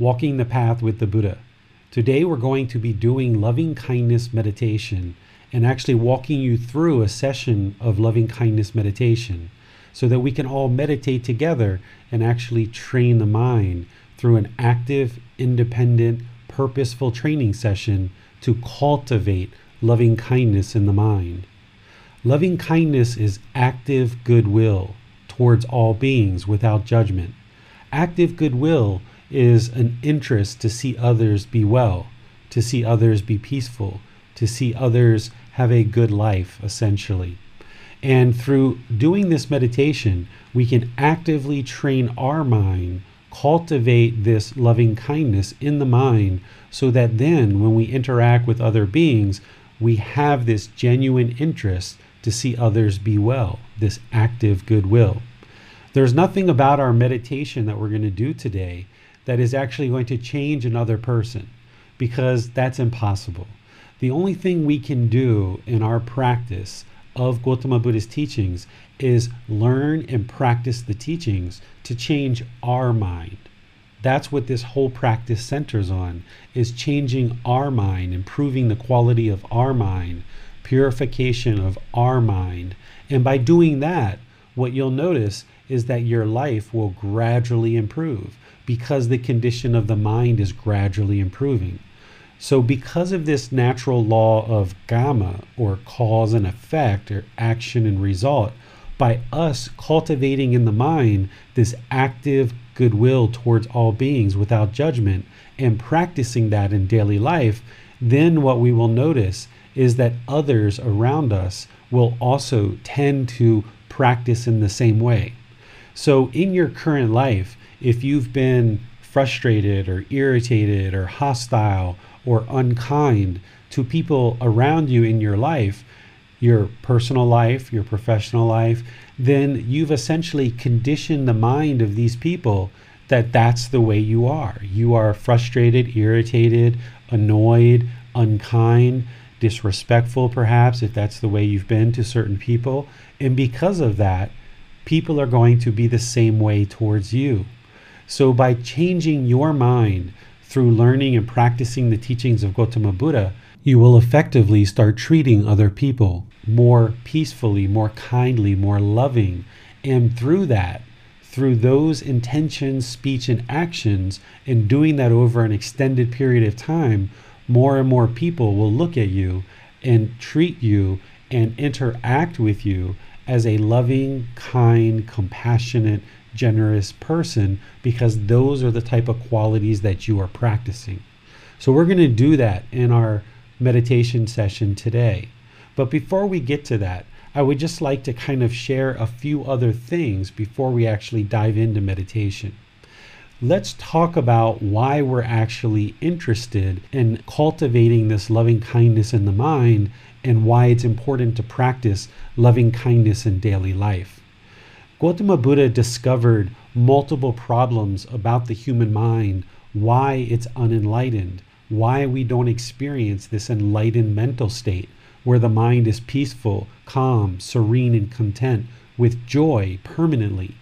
Walking the Path with the Buddha. Today we're going to be doing loving kindness meditation and actually walking you through a session of loving kindness meditation so that we can all meditate together and actually train the mind through an active, independent, purposeful training session to cultivate loving kindness in the mind. Loving kindness is active goodwill towards all beings without judgment. Active goodwill is an interest to see others be well, to see others be peaceful, to see others have a good life, essentially. And through doing this meditation, we can actively train our mind, cultivate this loving kindness in the mind, so that then when we interact with other beings, we have this genuine interest to see others be well, this active goodwill. There's nothing about our meditation that we're going to do today that is actually going to change another person because that's impossible. The only thing we can do in our practice of Gautama Buddha's teachings is learn and practice the teachings to change our mind. That's what this whole practice centers on is changing our mind, improving the quality of our mind, purification of our mind. And by doing that, what you'll notice is that your life will gradually improve because the condition of the mind is gradually improving. So, because of this natural law of karma, or cause and effect, or action and result, by us cultivating in the mind this active goodwill towards all beings without judgment and practicing that in daily life, then what we will notice is that others around us will also tend to practice in the same way. So, in your current life, if you've been frustrated or irritated or hostile or unkind to people around you in your life, your personal life, your professional life, then you've essentially conditioned the mind of these people that that's the way you are. You are frustrated, irritated, annoyed, unkind, disrespectful, perhaps, if that's the way you've been to certain people. And because of that, people are going to be the same way towards you. So, by changing your mind through learning and practicing the teachings of Gautama Buddha, you will effectively start treating other people more peacefully, more kindly, more loving. And through that, through those intentions, speech, and actions, and doing that over an extended period of time, more and more people will look at you and treat you and interact with you as a loving, kind, compassionate, generous person because those are the type of qualities that you are practicing. So, we're going to do that in our meditation session today. But before we get to that, I would just like to kind of share a few other things before we actually dive into meditation. Let's talk about why we're actually interested in cultivating this loving kindness in the mind and why it's important to practice loving kindness in daily life. Gautama Buddha discovered multiple problems about the human mind, why it's unenlightened, why we don't experience this enlightened mental state where the mind is peaceful, calm, serene, and content with joy permanently.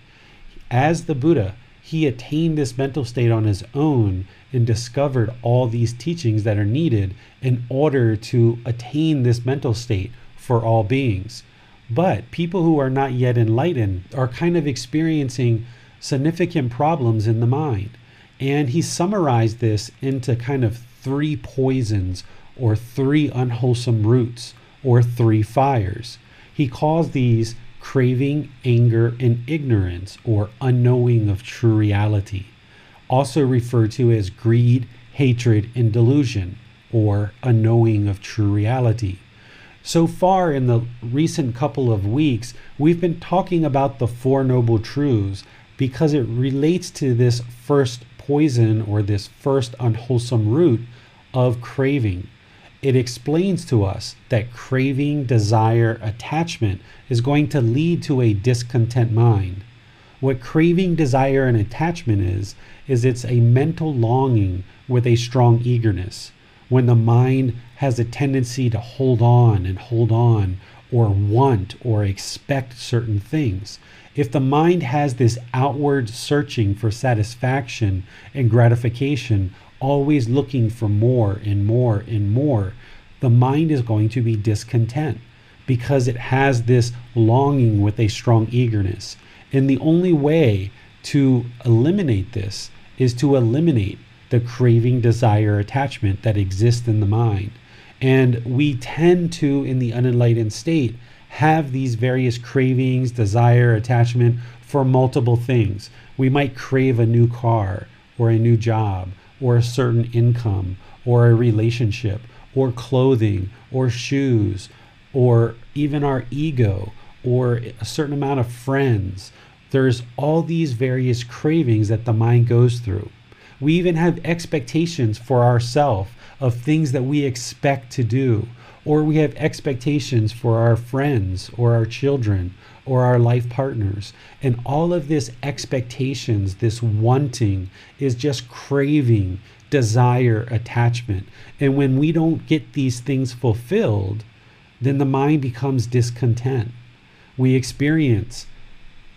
As the Buddha, he attained this mental state on his own and discovered all these teachings that are needed in order to attain this mental state for all beings. But people who are not yet enlightened are kind of experiencing significant problems in the mind. And he summarized this into kind of three poisons or three unwholesome roots or three fires. He calls these craving, anger, and ignorance or unknowing of true reality, also referred to as greed, hatred, and delusion or unknowing of true reality. So far, in the recent couple of weeks, we've been talking about the Four Noble Truths because it relates to this first poison or this first unwholesome root of craving. It explains to us that craving, desire, attachment is going to lead to a discontent mind. What craving, desire, and attachment is, is it's a mental longing with a strong eagerness. When the mind has a tendency to hold on and hold on, or want or expect certain things. If the mind has this outward searching for satisfaction and gratification, always looking for more and more and more, the mind is going to be discontent because it has this longing with a strong eagerness. And the only way to eliminate this is to eliminate the craving, desire, attachment that exists in the mind. And we tend to, in the unenlightened state, have these various cravings, desire, attachment for multiple things. We might crave a new car, or a new job, or a certain income, or a relationship, or clothing, or shoes, or even our ego, or a certain amount of friends. There's all these various cravings that the mind goes through. We even have expectations for ourselves of things that we expect to do, or we have expectations for our friends or our children or our life partners. And all of this expectations, this wanting, is just craving, desire, attachment. And when we don't get these things fulfilled, then the mind becomes discontent. We experience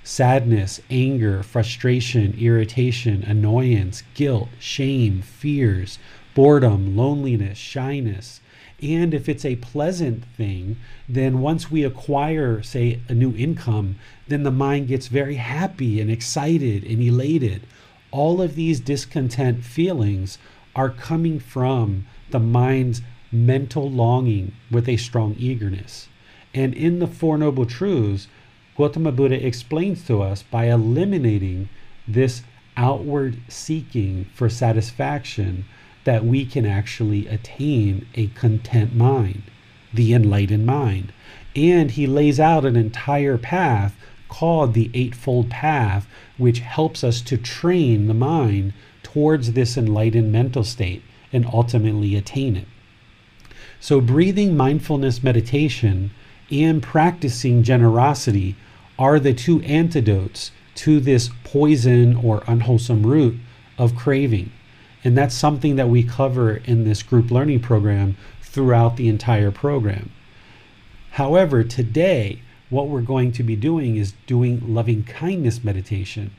sadness, anger, frustration, irritation, annoyance, guilt, shame, fears, boredom, loneliness, shyness. And if it's a pleasant thing, then once we acquire, say, a new income, then the mind gets very happy and excited and elated. All of these discontent feelings are coming from the mind's mental longing with a strong eagerness. And in the Four Noble Truths, Gautama Buddha explains to us by eliminating this outward seeking for satisfaction that we can actually attain a content mind, the enlightened mind. And he lays out an entire path called the Eightfold Path, which helps us to train the mind towards this enlightened mental state and ultimately attain it. So, breathing mindfulness meditation and practicing generosity are the two antidotes to this poison or unwholesome root of craving. And that's something that we cover in this group learning program throughout the entire program. However, today, what we're going to be doing is doing loving kindness meditation,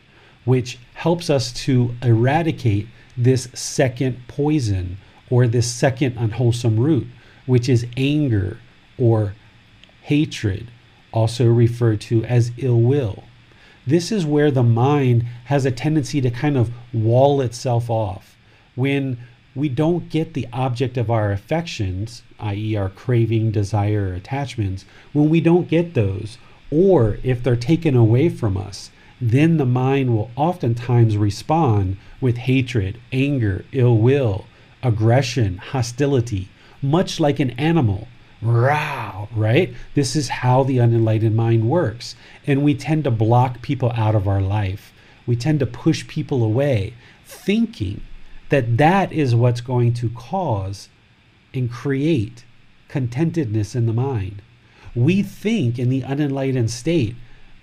which helps us to eradicate this second poison or this second unwholesome root, which is anger or hatred, also referred to as ill will. This is where the mind has a tendency to kind of wall itself off. When we don't get the object of our affections, i.e., our craving, desire, attachments, when we don't get those, or if they're taken away from us, then the mind will oftentimes respond with hatred, anger, ill will, aggression, hostility, much like an animal Row, right? This is how the unenlightened mind works. And we tend to block people out of our life. We tend to push people away, thinking that that is what's going to cause and create contentedness in the mind. We think in the unenlightened state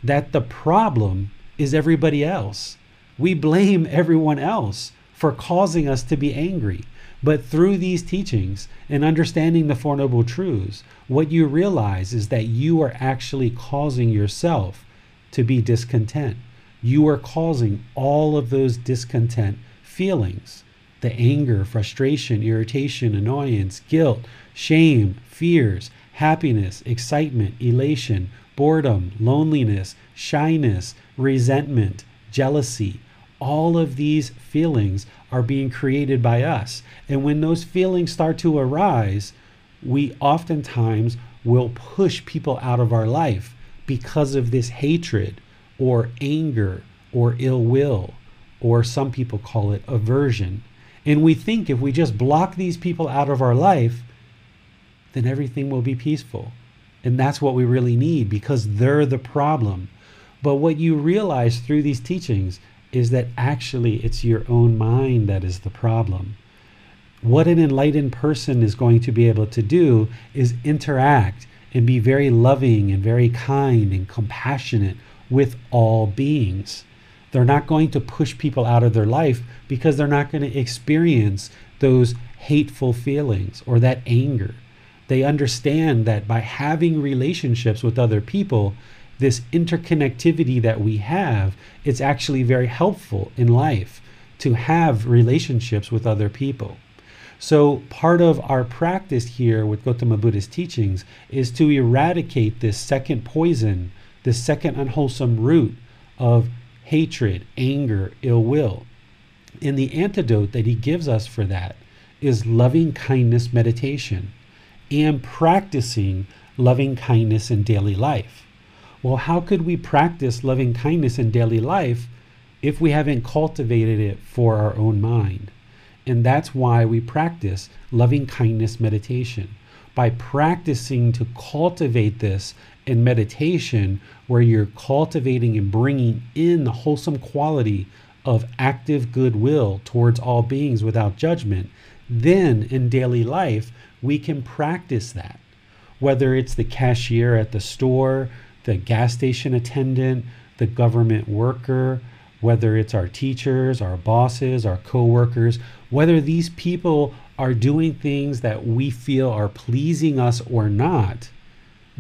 that the problem is everybody else. We blame everyone else for causing us to be angry. But through these teachings and understanding the Four Noble Truths, what you realize is that you are actually causing yourself to be discontent. You are causing all of those discontent feelings the anger, frustration, irritation, annoyance, guilt, shame, fears, happiness, excitement, elation, boredom, loneliness, shyness, resentment, jealousy. all of these feelings are being created by us. And when those feelings start to arise, we oftentimes will push people out of our life because of this hatred or anger or ill will, or some people call it aversion. And we think if we just block these people out of our life, then everything will be peaceful. And that's what we really need because they're the problem. But what you realize through these teachings is that actually it's your own mind that is the problem. What an enlightened person is going to be able to do is interact and be very loving and very kind and compassionate with all beings. They're not going to push people out of their life because they're not going to experience those hateful feelings or that anger. They understand that by having relationships with other people, this interconnectivity that we have, it's actually very helpful in life to have relationships with other people. So, part of our practice here with Gautama Buddha's teachings is to eradicate this second poison, this second unwholesome root of hatred, anger, ill will. And the antidote that he gives us for that is loving kindness meditation and practicing loving kindness in daily life. Well, how could we practice loving kindness in daily life if we haven't cultivated it for our own mind? And that's why we practice loving kindness meditation. By practicing to cultivate this in meditation, where you're cultivating and bringing in the wholesome quality of active goodwill towards all beings without judgment, then in daily life, we can practice that. Whether it's the cashier at the store, the gas station attendant, the government worker, whether it's our teachers, our bosses, our coworkers, whether these people are doing things that we feel are pleasing us or not,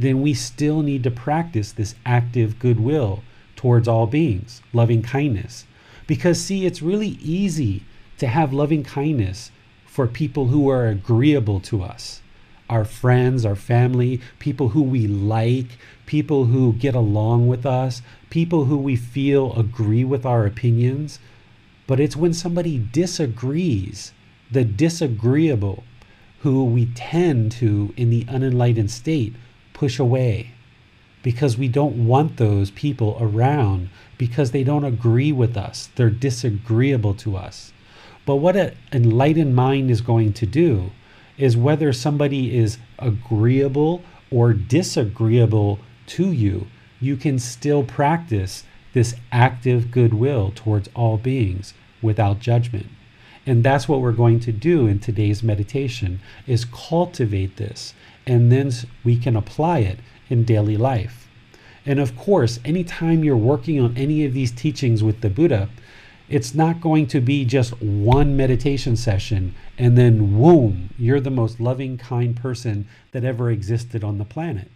then we still need to practice this active goodwill towards all beings, loving kindness. Because, see, it's really easy to have loving kindness for people who are agreeable to us our friends, our family, people who we like, people who get along with us, people who we feel agree with our opinions. But it's when somebody disagrees, the disagreeable, who we tend to, in the unenlightened state, push away because we don't want those people around because they don't agree with us. They're disagreeable to us. But what an enlightened mind is going to do is whether somebody is agreeable or disagreeable to you, you can still practice this active goodwill towards all beings without judgment. And that's what we're going to do in today's meditation is cultivate this and then we can apply it in daily life. And of course, anytime you're working on any of these teachings with the Buddha, it's not going to be just one meditation session and then, whoom, you're the most loving, kind person that ever existed on the planet.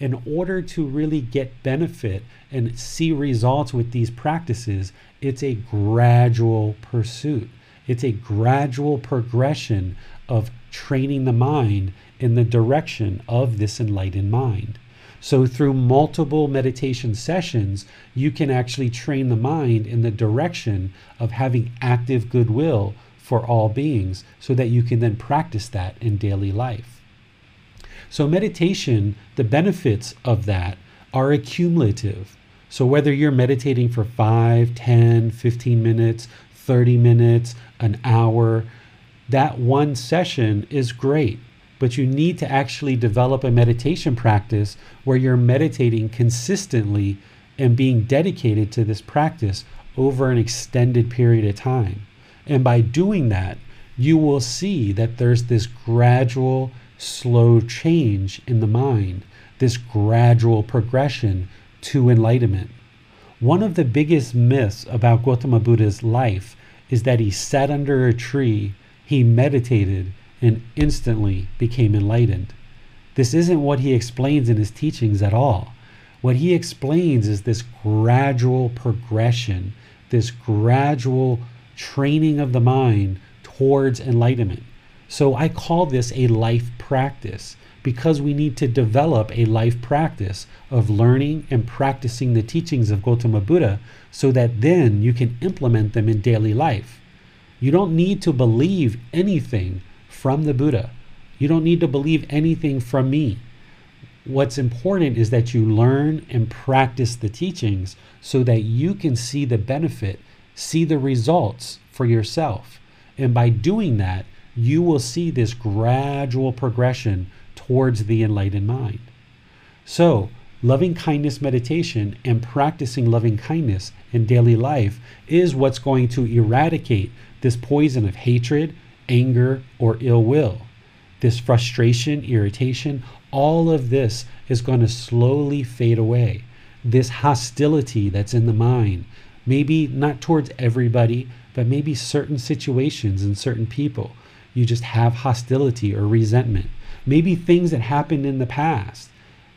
In order to really get benefit and see results with these practices, it's a gradual pursuit. It's a gradual progression of training the mind in the direction of this enlightened mind. So, through multiple meditation sessions, you can actually train the mind in the direction of having active goodwill for all beings so that you can then practice that in daily life. So, meditation, the benefits of that are accumulative. So, whether you're meditating for 5, 10, 15 minutes, 30 minutes, an hour, that one session is great but you need to actually develop a meditation practice where you're meditating consistently and being dedicated to this practice over an extended period of time. And by doing that, you will see that there's this gradual, slow change in the mind, this gradual progression to enlightenment. One of the biggest myths about Gautama Buddha's life is that he sat under a tree, he meditated, and instantly became enlightened. This isn't what he explains in his teachings at all. What he explains is this gradual progression, this gradual training of the mind towards enlightenment. So I call this a life practice because we need to develop a life practice of learning and practicing the teachings of Gautama Buddha so that then you can implement them in daily life. You don't need to believe anything from the Buddha. You don't need to believe anything from me. What's important is that you learn and practice the teachings so that you can see the benefit, see the results for yourself. And by doing that, you will see this gradual progression towards the enlightened mind. So, loving kindness meditation and practicing loving kindness in daily life is what's going to eradicate this poison of hatred, anger, or ill will. This frustration, irritation, all of this is going to slowly fade away. This hostility that's in the mind, maybe not towards everybody, but maybe certain situations and certain people. You just have hostility or resentment maybe things that happened in the past.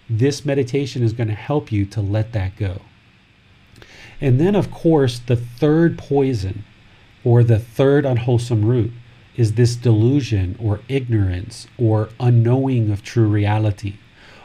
This meditation is going to help you to let that go. And then, of course, the third poison or the third unwholesome root is this delusion or ignorance or unknowing of true reality.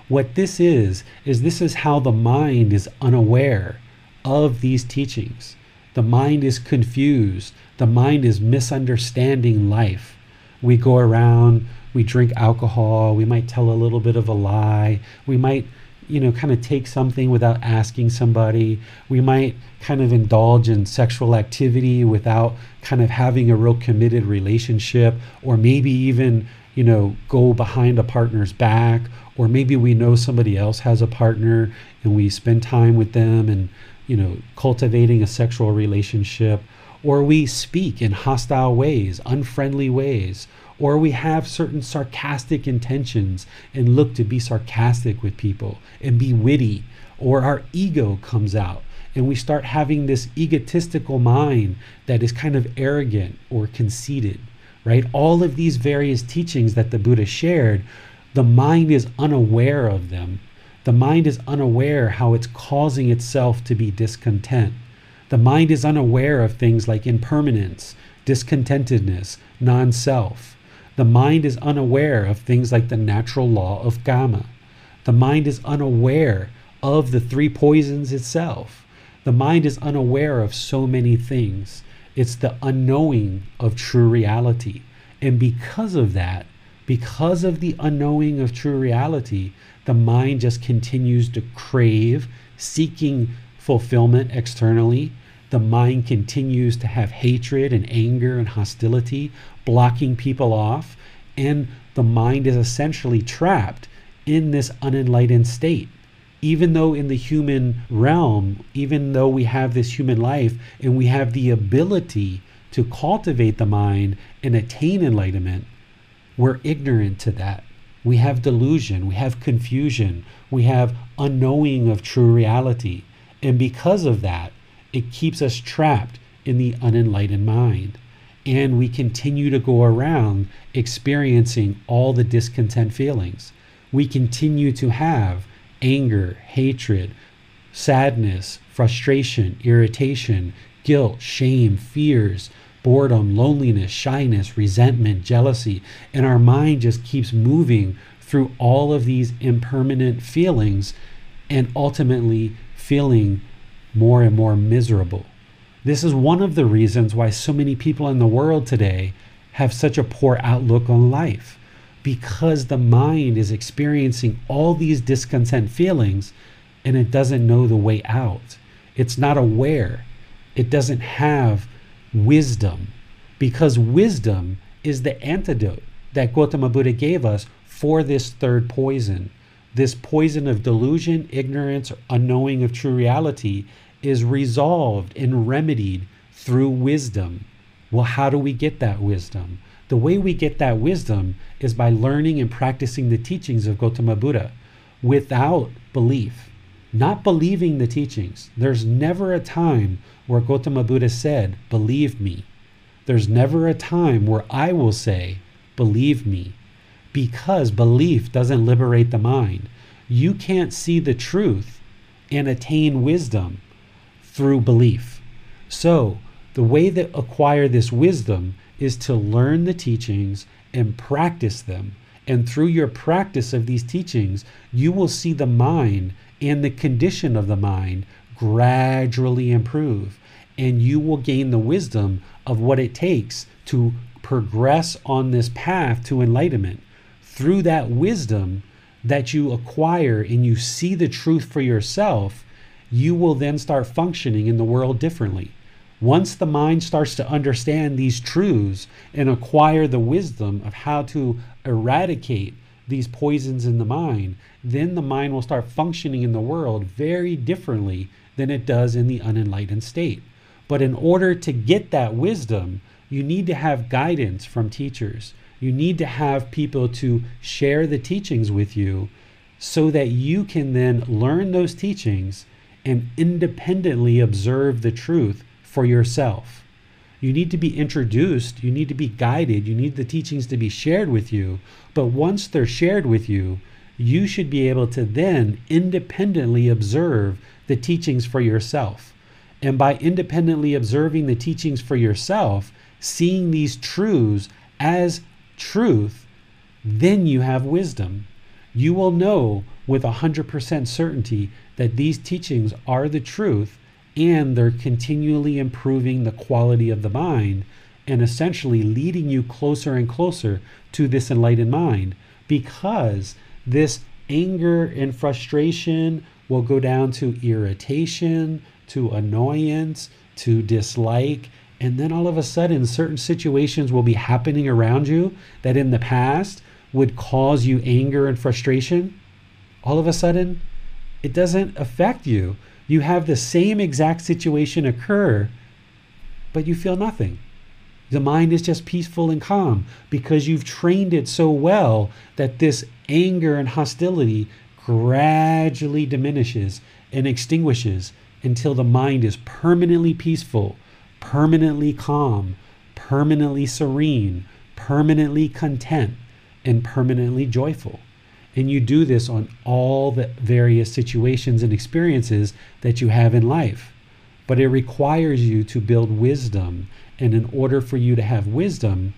What this is, is this is how the mind is unaware of these teachings. The mind is confused. The mind is misunderstanding life. We go around we drink alcohol, we might tell a little bit of a lie, we might, you know, kind of take something without asking somebody, we might kind of indulge in sexual activity without kind of having a real committed relationship, or maybe even, you know, go behind a partner's back, or maybe we know somebody else has a partner and we spend time with them and, you know, cultivating a sexual relationship, or we speak in hostile ways, unfriendly ways or we have certain sarcastic intentions and look to be sarcastic with people and be witty, or our ego comes out and we start having this egotistical mind that is kind of arrogant or conceited, right? All of these various teachings that the Buddha shared, the mind is unaware of them. The mind is unaware how it's causing itself to be discontent. The mind is unaware of things like impermanence, discontentedness, non self. The mind is unaware of things like the natural law of karma. The mind is unaware of the three poisons itself. The mind is unaware of so many things. It's the unknowing of true reality. And because of that, because of the unknowing of true reality, the mind just continues to crave, seeking fulfillment externally. The mind continues to have hatred and anger and hostility blocking people off, and the mind is essentially trapped in this unenlightened state. Even though in the human realm, even though we have this human life and we have the ability to cultivate the mind and attain enlightenment, we're ignorant to that. We have delusion, we have confusion, we have unknowing of true reality. And because of that, it keeps us trapped in the unenlightened mind and we continue to go around experiencing all the discontent feelings. We continue to have anger, hatred, sadness, frustration, irritation, guilt, shame, fears, boredom, loneliness, shyness, resentment, jealousy, and our mind just keeps moving through all of these impermanent feelings and ultimately feeling more and more miserable. This is one of the reasons why so many people in the world today have such a poor outlook on life because the mind is experiencing all these discontent feelings and it doesn't know the way out. It's not aware. It doesn't have wisdom because wisdom is the antidote that Gautama Buddha gave us for this third poison. This poison of delusion, ignorance, unknowing of true reality is resolved and remedied through wisdom. Well, how do we get that wisdom? The way we get that wisdom is by learning and practicing the teachings of Gautama Buddha without belief, not believing the teachings. There's never a time where Gautama Buddha said, Believe me. There's never a time where I will say, Believe me, because belief doesn't liberate the mind. You can't see the truth and attain wisdom through belief. So, the way that acquire this wisdom is to learn the teachings and practice them. And through your practice of these teachings, you will see the mind and the condition of the mind gradually improve. And you will gain the wisdom of what it takes to progress on this path to enlightenment. Through that wisdom that you acquire and you see the truth for yourself, you will then start functioning in the world differently. Once the mind starts to understand these truths and acquire the wisdom of how to eradicate these poisons in the mind, then the mind will start functioning in the world very differently than it does in the unenlightened state. But in order to get that wisdom, you need to have guidance from teachers. You need to have people to share the teachings with you so that you can then learn those teachings and independently observe the truth for yourself. You need to be introduced, you need to be guided, you need the teachings to be shared with you. But once they're shared with you, you should be able to then independently observe the teachings for yourself. And by independently observing the teachings for yourself, seeing these truths as truth, then you have wisdom. You will know with 100% certainty that these teachings are the truth and they're continually improving the quality of the mind and essentially leading you closer and closer to this enlightened mind because this anger and frustration will go down to irritation, to annoyance, to dislike. And then all of a sudden, certain situations will be happening around you that in the past would cause you anger and frustration. All of a sudden, it doesn't affect you. You have the same exact situation occur, but you feel nothing. The mind is just peaceful and calm because you've trained it so well that this anger and hostility gradually diminishes and extinguishes until the mind is permanently peaceful, permanently calm, permanently serene, permanently content, and permanently joyful. And you do this on all the various situations and experiences that you have in life. But it requires you to build wisdom. And in order for you to have wisdom,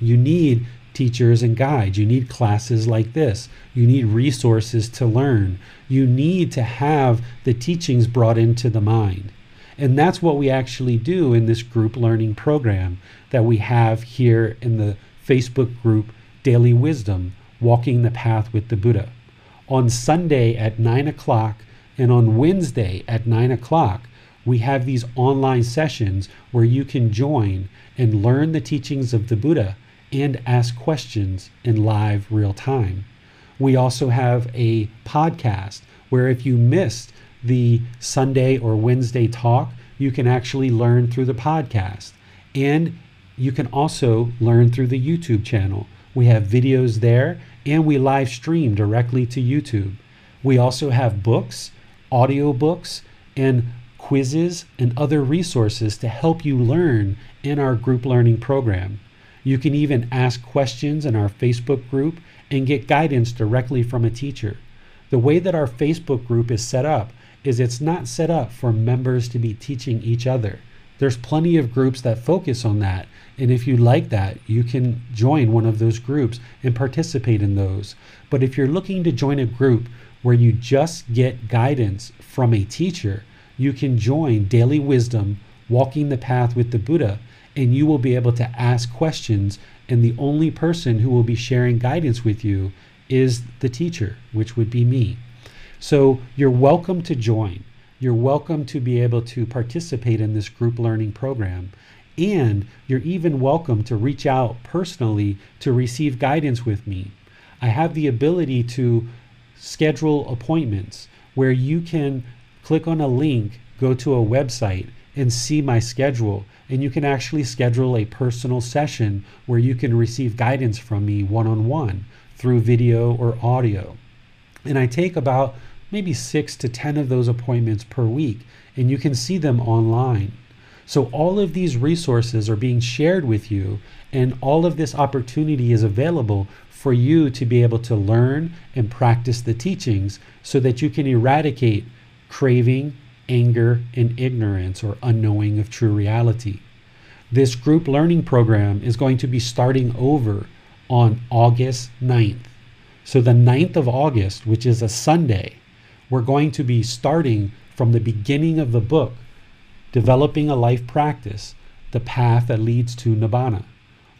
you need teachers and guides. You need classes like this. You need resources to learn. You need to have the teachings brought into the mind. And that's what we actually do in this group learning program that we have here in the Facebook group Daily Wisdom Walking the Path with the Buddha. On Sunday at 9 o'clock and on Wednesday at 9 o'clock, we have these online sessions where you can join and learn the teachings of the Buddha and ask questions in live real time. We also have a podcast where if you missed the Sunday or Wednesday talk, you can actually learn through the podcast. And you can also learn through the YouTube channel. We have videos there and we live stream directly to YouTube. We also have books, audio books, and quizzes and other resources to help you learn in our group learning program. You can even ask questions in our Facebook group and get guidance directly from a teacher. The way that our Facebook group is set up is it's not set up for members to be teaching each other. There's plenty of groups that focus on that. And if you like that, you can join one of those groups and participate in those. But if you're looking to join a group where you just get guidance from a teacher, you can join Daily Wisdom Walking the Path with the Buddha, and you will be able to ask questions. And the only person who will be sharing guidance with you is the teacher, which would be me. So you're welcome to join. You're welcome to be able to participate in this group learning program. And you're even welcome to reach out personally to receive guidance with me. I have the ability to schedule appointments where you can click on a link, go to a website, and see my schedule. And you can actually schedule a personal session where you can receive guidance from me one on one through video or audio. And I take about maybe six to 10 of those appointments per week, and you can see them online. So, all of these resources are being shared with you, and all of this opportunity is available for you to be able to learn and practice the teachings so that you can eradicate craving, anger, and ignorance or unknowing of true reality. This group learning program is going to be starting over on August 9th. So, the 9th of August, which is a Sunday, we're going to be starting from the beginning of the book, developing a life practice, the path that leads to Nibbana.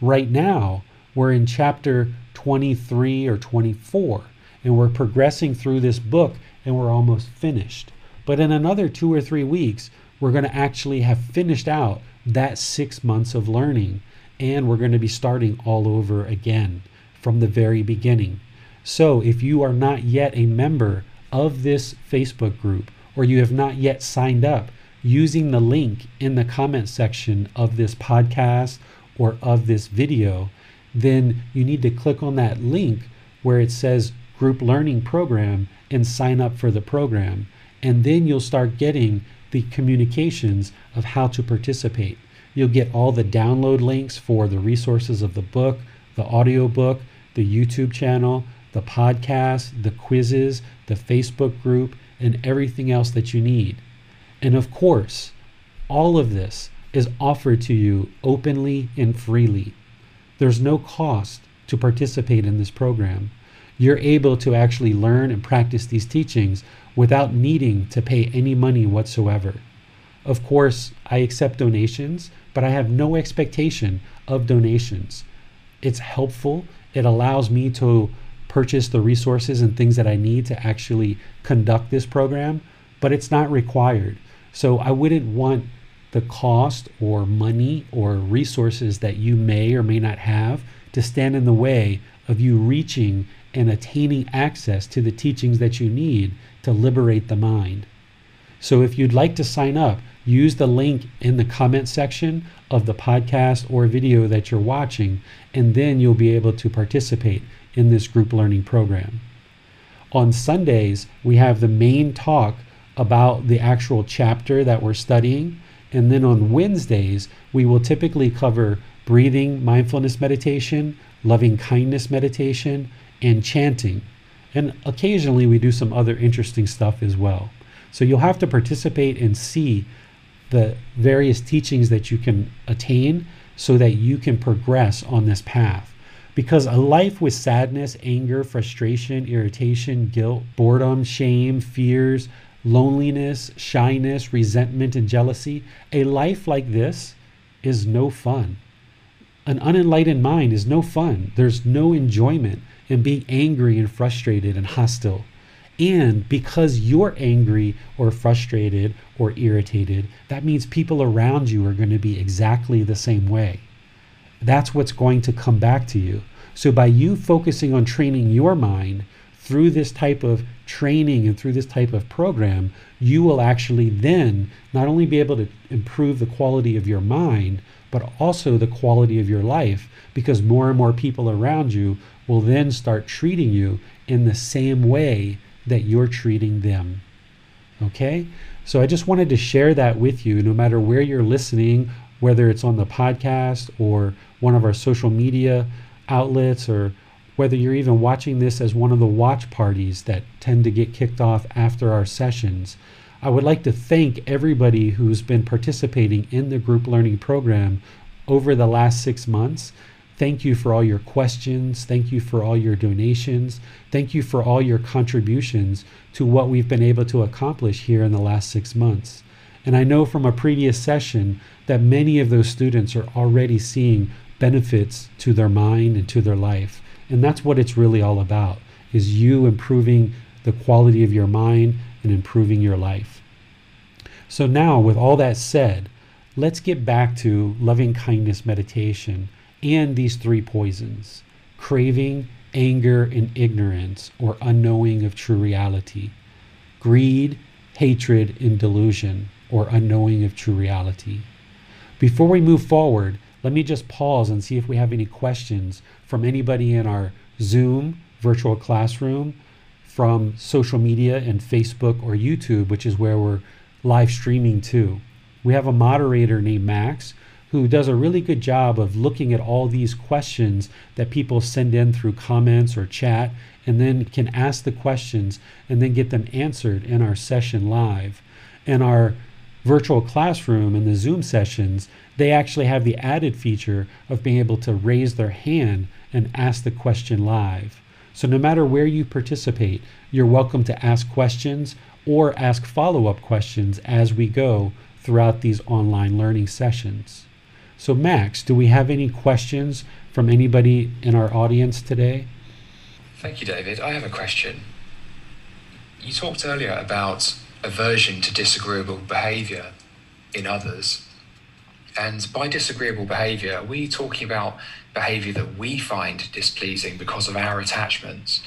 Right now, we're in chapter 23 or 24, and we're progressing through this book and we're almost finished. But in another two or three weeks, we're going to actually have finished out that six months of learning, and we're going to be starting all over again from the very beginning. So if you are not yet a member of this Facebook group, or you have not yet signed up, using the link in the comment section of this podcast or of this video, then you need to click on that link where it says group learning program and sign up for the program. And then you'll start getting the communications of how to participate. You'll get all the download links for the resources of the book, the audio book, the YouTube channel, the podcast, the quizzes, the Facebook group, and everything else that you need. And of course, all of this is offered to you openly and freely. There's no cost to participate in this program. You're able to actually learn and practice these teachings without needing to pay any money whatsoever. Of course, I accept donations, but I have no expectation of donations. It's helpful. It allows me to purchase the resources and things that I need to actually conduct this program, but it's not required. So I wouldn't want the cost or money or resources that you may or may not have to stand in the way of you reaching and attaining access to the teachings that you need to liberate the mind. So if you'd like to sign up, use the link in the comment section of the podcast or video that you're watching, and then you'll be able to participate in this group learning program. On Sundays, we have the main talk about the actual chapter that we're studying and then on Wednesdays, we will typically cover breathing, mindfulness meditation, loving kindness meditation, and chanting. And occasionally we do some other interesting stuff as well. So you'll have to participate and see the various teachings that you can attain so that you can progress on this path. Because a life with sadness, anger, frustration, irritation, guilt, boredom, shame, fears, loneliness, shyness, resentment, and jealousy, a life like this is no fun. An unenlightened mind is no fun. There's no enjoyment in being angry and frustrated and hostile. And because you're angry or frustrated or irritated, that means people around you are going to be exactly the same way. That's what's going to come back to you. So, by you focusing on training your mind, through this type of training and through this type of program, you will actually then not only be able to improve the quality of your mind, but also the quality of your life because more and more people around you will then start treating you in the same way that you're treating them. Okay? So I just wanted to share that with you no matter where you're listening, whether it's on the podcast or one of our social media outlets or whether you're even watching this as one of the watch parties that tend to get kicked off after our sessions, I would like to thank everybody who's been participating in the group learning program over the last six months. Thank you for all your questions. Thank you for all your donations. Thank you for all your contributions to what we've been able to accomplish here in the last six months. And I know from a previous session that many of those students are already seeing benefits to their mind and to their life. And that's what it's really all about is you improving the quality of your mind and improving your life. So now with all that said, let's get back to loving kindness meditation and these three poisons craving, anger, and ignorance, or unknowing of true reality, greed, hatred, and delusion, or unknowing of true reality. Before we move forward, let me just pause and see if we have any questions from anybody in our Zoom virtual classroom, from social media and Facebook or YouTube, which is where we're live streaming to. We have a moderator named Max who does a really good job of looking at all these questions that people send in through comments or chat and then can ask the questions and then get them answered in our session live. And our virtual classroom and the Zoom sessions, they actually have the added feature of being able to raise their hand and ask the question live. So, no matter where you participate, you're welcome to ask questions or ask follow up questions as we go throughout these online learning sessions. So, Max, do we have any questions from anybody in our audience today? Thank you, David. I have a question. You talked earlier about aversion to disagreeable behavior in others. And by disagreeable behavior, are we talking about behavior that we find displeasing because of our attachments?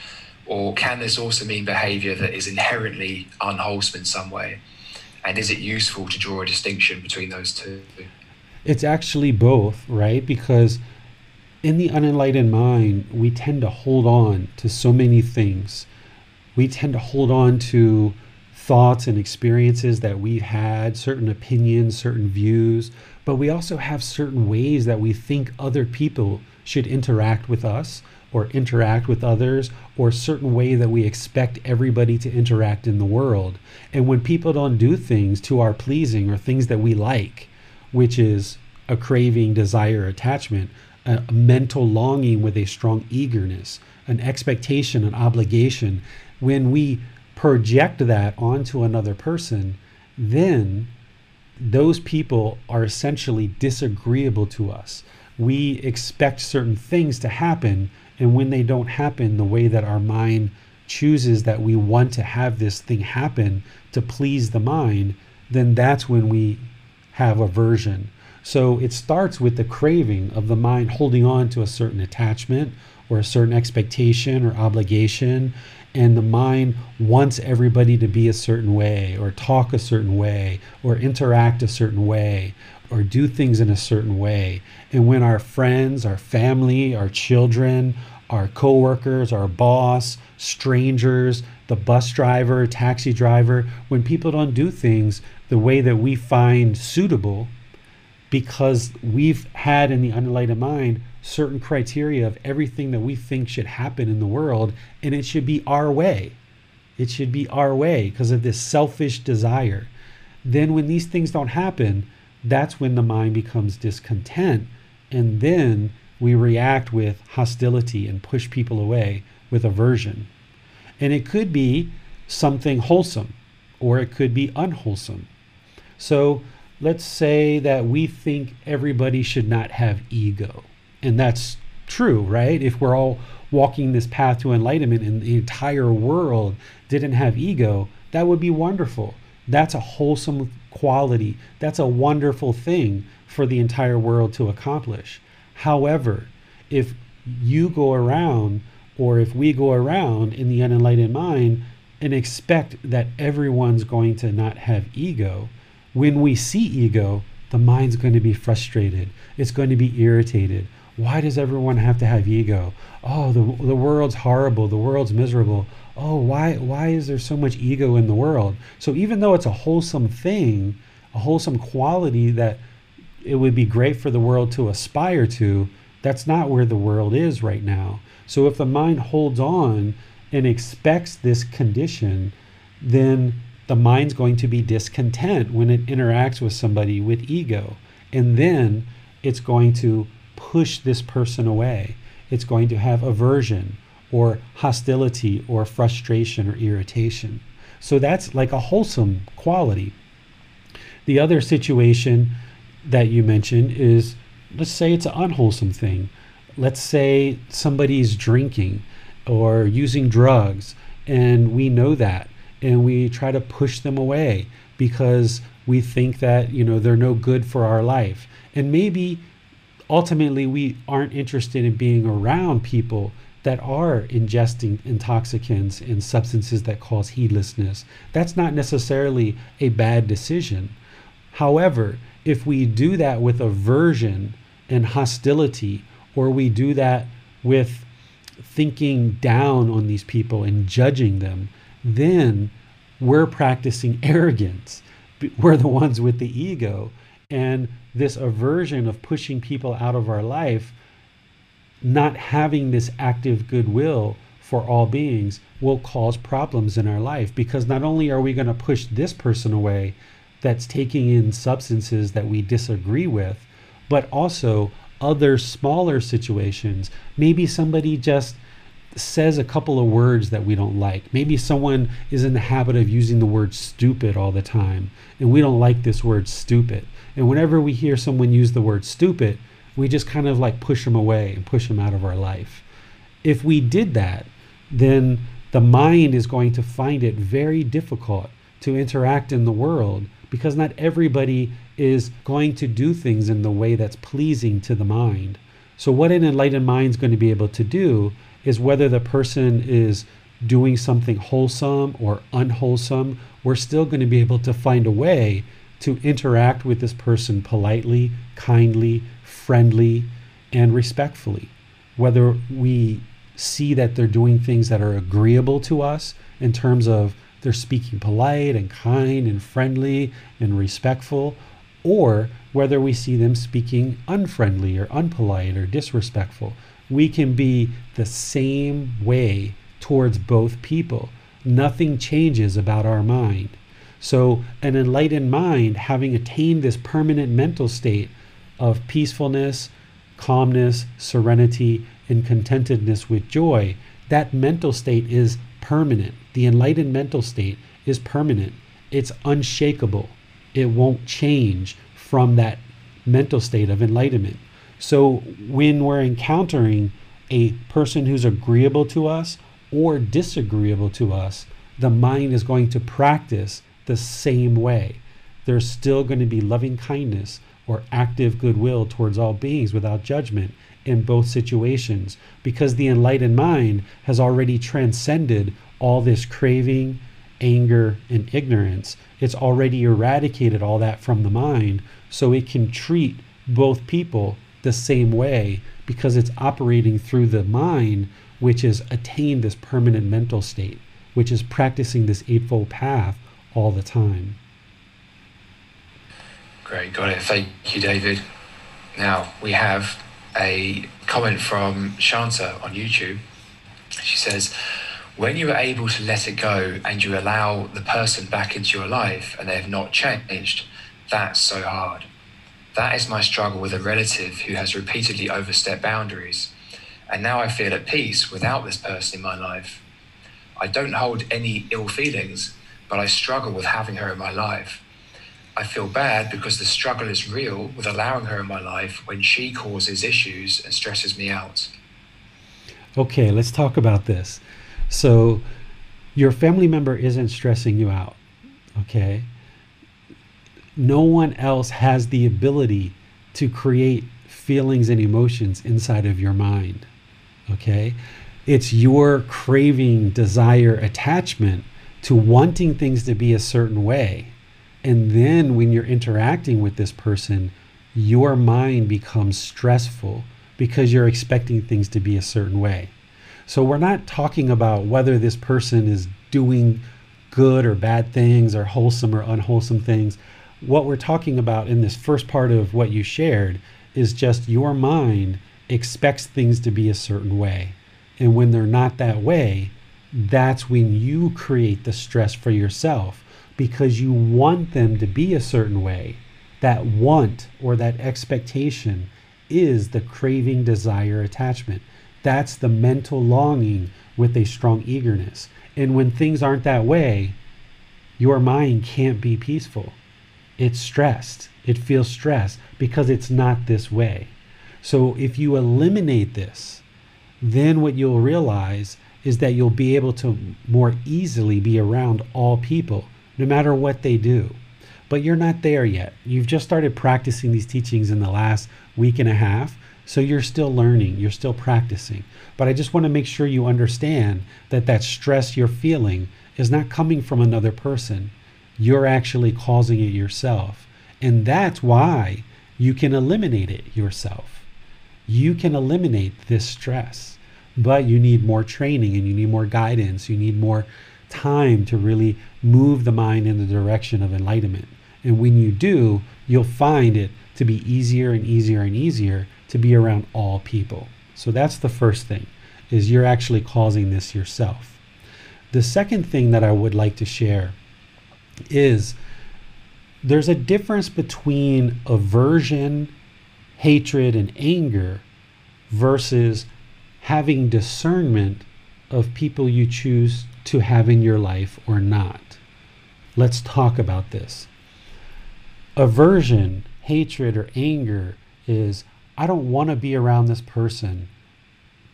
Or can this also mean behavior that is inherently unwholesome in some way? And is it useful to draw a distinction between those two? It's actually both, right? Because in the unenlightened mind, we tend to hold on to so many things. We tend to hold on to thoughts and experiences that we've had, certain opinions, certain views, but we also have certain ways that we think other people should interact with us or interact with others or a certain way that we expect everybody to interact in the world. And when people don't do things to our pleasing or things that we like, which is a craving, desire, attachment, a, mental longing with a strong eagerness, an expectation, an obligation, when we project that onto another person, then those people are essentially disagreeable to us. We expect certain things to happen, and when they don't happen the way that our mind chooses that we want to have this thing happen to please the mind, then that's when we have aversion. So it starts with the craving of the mind holding on to a certain attachment or a certain expectation or obligation and the mind wants everybody to be a certain way or talk a certain way or interact a certain way or do things in a certain way. And when our friends, our family, our children, our coworkers, our boss, strangers, the bus driver, taxi driver, when people don't do things the way that we find suitable because we've had in the unenlightened mind certain criteria of everything that we think should happen in the world, and it should be our way. It should be our way because of this selfish desire. Then, when these things don't happen, that's when the mind becomes discontent, and then we react with hostility and push people away with aversion. And it could be something wholesome, or it could be unwholesome. So, let's say that we think everybody should not have ego and that's true, right? If we're all walking this path to enlightenment and the entire world didn't have ego, that would be wonderful. That's a wholesome quality. That's a wonderful thing for the entire world to accomplish. However, if you go around or if we go around in the unenlightened mind and expect that everyone's going to not have ego, when we see ego, the mind's going to be frustrated. It's going to be irritated. Why does everyone have to have ego? Oh, the, the world's horrible. The world's miserable. Oh, why, why is there so much ego in the world? So even though it's a wholesome thing, a wholesome quality that it would be great for the world to aspire to, that's not where the world is right now. So if the mind holds on and expects this condition, then the mind's going to be discontent when it interacts with somebody with ego. And then it's going to push this person away. It's going to have aversion or hostility or frustration or irritation. So that's like a wholesome quality. The other situation that you mentioned is let's say it's an unwholesome thing. Let's say somebody's drinking or using drugs, and we know that, and we try to push them away because we think that you know they're no good for our life. And maybe ultimately we aren't interested in being around people that are ingesting intoxicants and substances that cause heedlessness. That's not necessarily a bad decision. However, if we do that with aversion and hostility, or we do that with thinking down on these people and judging them, then we're practicing arrogance. We're the ones with the ego. And this aversion of pushing people out of our life, not having this active goodwill for all beings, will cause problems in our life because not only are we going to push this person away that's taking in substances that we disagree with, but also other smaller situations, maybe somebody just says a couple of words that we don't like. Maybe someone is in the habit of using the word stupid all the time, and we don't like this word stupid. And whenever we hear someone use the word stupid, we just kind of like push them away and push them out of our life. If we did that, then the mind is going to find it very difficult to interact in the world because not everybody is going to do things in the way that's pleasing to the mind. So, what an enlightened mind is going to be able to do is whether the person is doing something wholesome or unwholesome, we're still going to be able to find a way to interact with this person politely, kindly, friendly, and respectfully. Whether we see that they're doing things that are agreeable to us in terms of they're speaking polite and kind and friendly and respectful, or whether we see them speaking unfriendly or unpolite or disrespectful. We can be the same way towards both people. Nothing changes about our mind. So, an enlightened mind, having attained this permanent mental state of peacefulness, calmness, serenity, and contentedness with joy, that mental state is permanent. The enlightened mental state is permanent, it's unshakable, it won't change from that mental state of enlightenment. So, when we're encountering a person who's agreeable to us or disagreeable to us, the mind is going to practice the same way. There's still going to be loving kindness or active goodwill towards all beings without judgment in both situations because the enlightened mind has already transcended all this craving, anger, and ignorance. It's already eradicated all that from the mind so it can treat both people the same way because it's operating through the mind, which has attained this permanent mental state, which is practicing this Eightfold Path all the time. Great, got it. Thank you, David. Now we have a comment from Shanta on YouTube. She says, When you are able to let it go and you allow the person back into your life and they have not changed, that's so hard. That is my struggle with a relative who has repeatedly overstepped boundaries. And now I feel at peace without this person in my life. I don't hold any ill feelings, but I struggle with having her in my life. I feel bad because the struggle is real with allowing her in my life when she causes issues and stresses me out. Okay, let's talk about this. So, your family member isn't stressing you out, okay? No one else has the ability to create feelings and emotions inside of your mind, okay? It's your craving, desire, attachment to wanting things to be a certain way and then when you're interacting with this person, your mind becomes stressful because you're expecting things to be a certain way. So we're not talking about whether this person is doing good or bad things or wholesome or unwholesome things. What we're talking about in this first part of what you shared is just your mind expects things to be a certain way. And when they're not that way, that's when you create the stress for yourself because you want them to be a certain way. That want or that expectation is the craving, desire, attachment. That's the mental longing with a strong eagerness. And when things aren't that way, your mind can't be peaceful. It's stressed. It feels stressed because it's not this way. So if you eliminate this, then what you'll realize is that you'll be able to more easily be around all people no matter what they do. But you're not there yet. You've just started practicing these teachings in the last week and a half. So you're still learning, you're still practicing. But I just want to make sure you understand that that stress you're feeling is not coming from another person. You're actually causing it yourself. And that's why you can eliminate it yourself. You can eliminate this stress, but you need more training and you need more guidance. You need more time to really move the mind in the direction of enlightenment. And when you do, you'll find it to be easier and easier and easier to be around all people. So that's the first thing is you're actually causing this yourself. The second thing that I would like to share is there's a difference between aversion hatred and anger versus having discernment of people you choose to have in your life or not. Let's talk about this. Aversion, hatred, or anger is I don't want to be around this person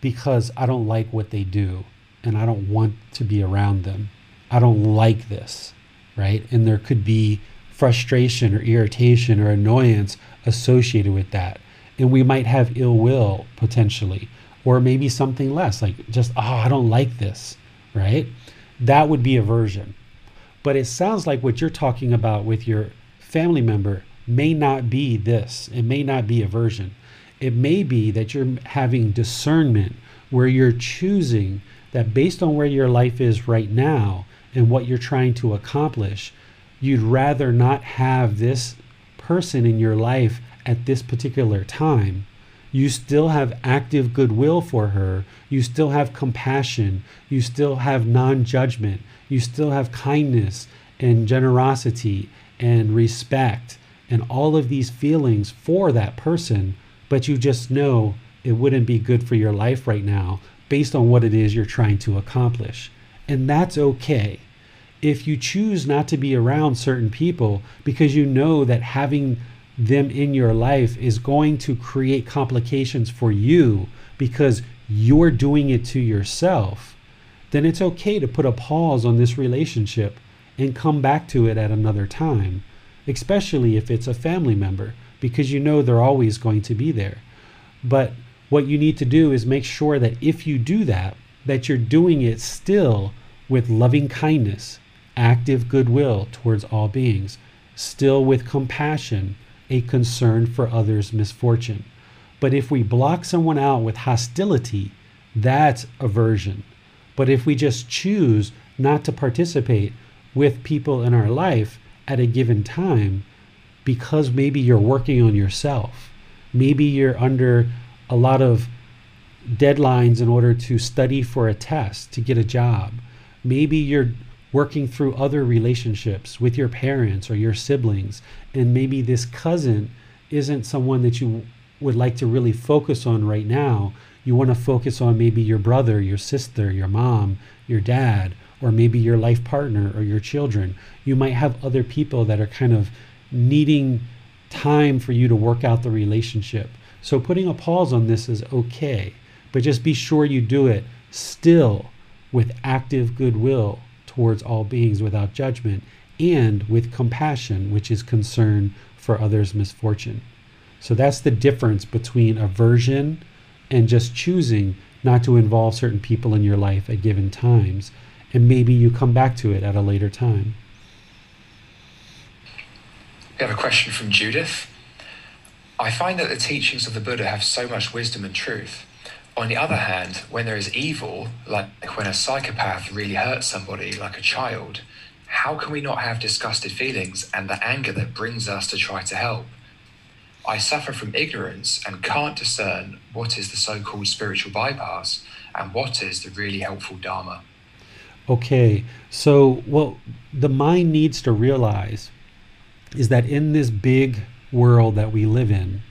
because I don't like what they do and I don't want to be around them. I don't like this, right? And there could be frustration or irritation or annoyance associated with that. And we might have ill will potentially, or maybe something less, like just, oh, I don't like this, right? That would be aversion. But it sounds like what you're talking about with your family member may not be this. It may not be aversion. It may be that you're having discernment where you're choosing that based on where your life is right now and what you're trying to accomplish, you'd rather not have this person in your life at this particular time. You still have active goodwill for her. You still have compassion. You still have non judgment. You still have kindness and generosity and respect and all of these feelings for that person, but you just know it wouldn't be good for your life right now based on what it is you're trying to accomplish. And that's okay. If you choose not to be around certain people because you know that having them in your life is going to create complications for you because you're doing it to yourself, then it's okay to put a pause on this relationship and come back to it at another time, especially if it's a family member, because you know they're always going to be there. But what you need to do is make sure that if you do that, that you're doing it still with loving kindness, active goodwill towards all beings, still with compassion, a concern for others' misfortune. But if we block someone out with hostility, that's aversion. But if we just choose not to participate with people in our life at a given time, because maybe you're working on yourself, maybe you're under a lot of deadlines in order to study for a test to get a job, maybe you're working through other relationships with your parents or your siblings, and maybe this cousin isn't someone that you would like to really focus on right now. You want to focus on maybe your brother, your sister, your mom, your dad, or maybe your life partner or your children. You might have other people that are kind of needing time for you to work out the relationship. So putting a pause on this is okay, but just be sure you do it still with active goodwill towards all beings without judgment, and with compassion, which is concern for others' misfortune. So that's the difference between aversion and just choosing not to involve certain people in your life at given times. And maybe you come back to it at a later time. We have a question from Judith. I find that the teachings of the Buddha have so much wisdom and truth. On the other hand, when there is evil, like when a psychopath really hurts somebody, like a child, how can we not have disgusted feelings and the anger that brings us to try to help? I suffer from ignorance and can't discern what is the so called spiritual bypass and what is the really helpful Dharma. Okay, so what the mind needs to realize is that in this big world that we live in,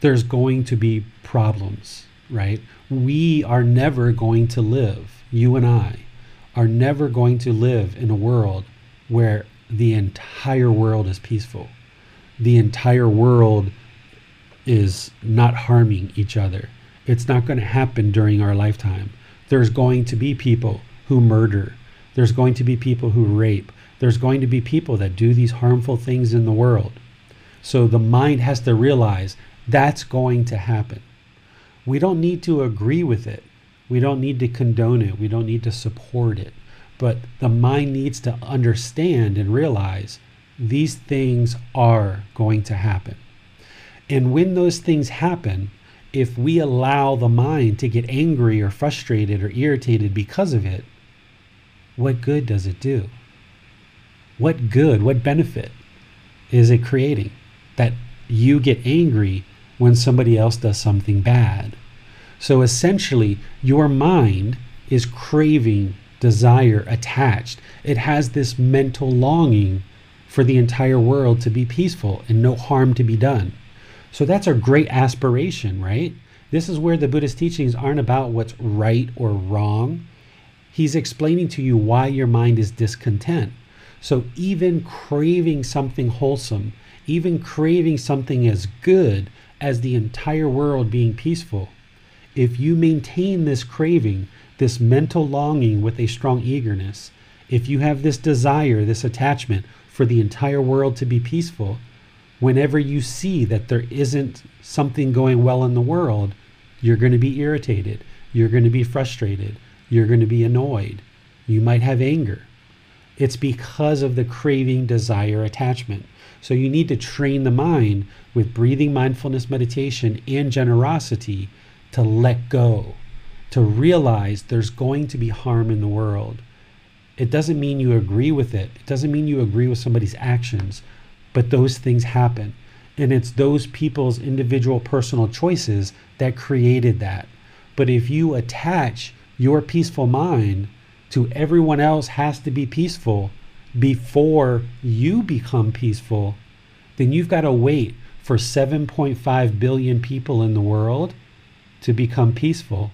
there's going to be problems, right? We are never going to live, you and I are never going to live in a world where the entire world is peaceful. The entire world is not harming each other. It's not going to happen during our lifetime. There's going to be people who murder. There's going to be people who rape. There's going to be people that do these harmful things in the world. So the mind has to realize that's going to happen. We don't need to agree with it. We don't need to condone it. We don't need to support it. But the mind needs to understand and realize these things are going to happen. And when those things happen, if we allow the mind to get angry or frustrated or irritated because of it, what good does it do? What good, what benefit is it creating? That you get angry when somebody else does something bad. So essentially, your mind is craving, desire, attached. It has this mental longing for the entire world to be peaceful and no harm to be done. So that's a great aspiration, right? This is where the Buddhist teachings aren't about what's right or wrong. He's explaining to you why your mind is discontent. So even craving something wholesome, even craving something as good as the entire world being peaceful, if you maintain this craving, this mental longing with a strong eagerness, if you have this desire, this attachment for the entire world to be peaceful, whenever you see that there isn't something going well in the world, you're going to be irritated. You're going to be frustrated. You're going to be annoyed. You might have anger. It's because of the craving, desire, attachment. So you need to train the mind with breathing, mindfulness, meditation, and generosity to let go, to realize there's going to be harm in the world. It doesn't mean you agree with it, it doesn't mean you agree with somebody's actions, but those things happen. And it's those people's individual personal choices that created that. But if you attach your peaceful mind to everyone else has to be peaceful before you become peaceful, then you've got to wait for 7.5 billion people in the world to become peaceful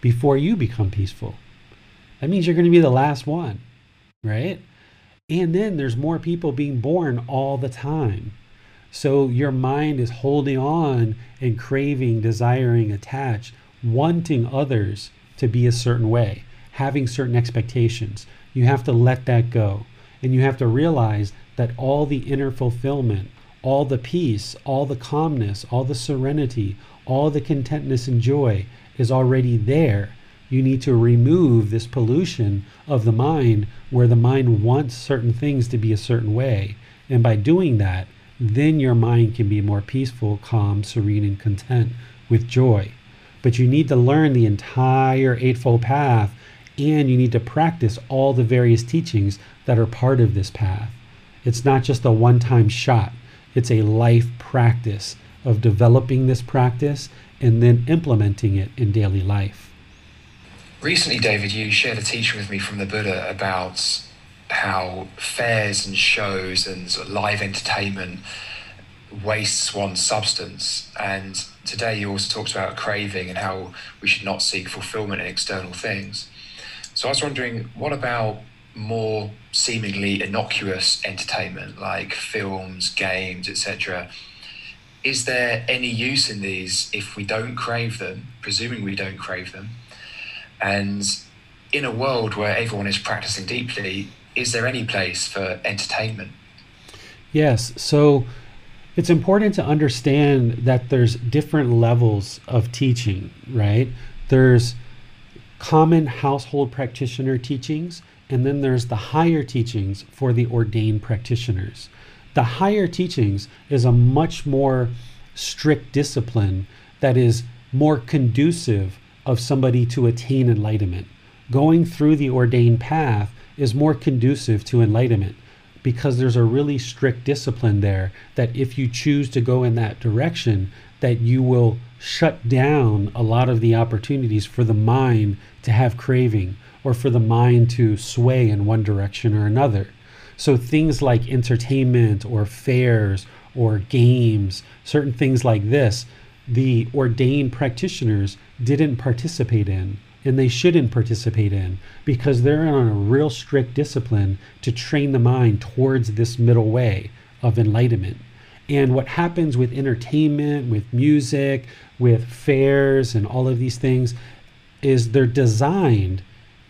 before you become peaceful. That means you're going to be the last one, right? And then there's more people being born all the time. So your mind is holding on and craving, desiring, attached, wanting others to be a certain way, having certain expectations. You have to let that go. And you have to realize that all the inner fulfillment, all the peace, all the calmness, all the serenity, all the contentness and joy is already there. You need to remove this pollution of the mind where the mind wants certain things to be a certain way. And by doing that, then your mind can be more peaceful, calm, serene, and content with joy. But you need to learn the entire Eightfold Path and you need to practice all the various teachings that are part of this path. It's not just a one time shot, it's a life practice of developing this practice and then implementing it in daily life. Recently, David, you shared a teaching with me from the Buddha about how fairs and shows and live entertainment wastes one's substance. And today you also talked about craving and how we should not seek fulfillment in external things. So I was wondering, what about more seemingly innocuous entertainment like films, games, etc.? is there any use in these if we don't crave them, presuming we don't crave them? And in a world where everyone is practicing deeply, is there any place for entertainment? Yes. So it's important to understand that there's different levels of teaching, right? There's common household practitioner teachings, and then there's the higher teachings for the ordained practitioners. The higher teachings is a much more strict discipline that is more conducive of somebody to attain enlightenment. Going through the ordained path is more conducive to enlightenment because there's a really strict discipline there that if you choose to go in that direction that you will shut down a lot of the opportunities for the mind to have craving or for the mind to sway in one direction or another so things like entertainment or fairs or games, certain things like this, the ordained practitioners didn't participate in and they shouldn't participate in because they're on a real strict discipline to train the mind towards this middle way of enlightenment. And what happens with entertainment, with music, with fairs, and all of these things is they're designed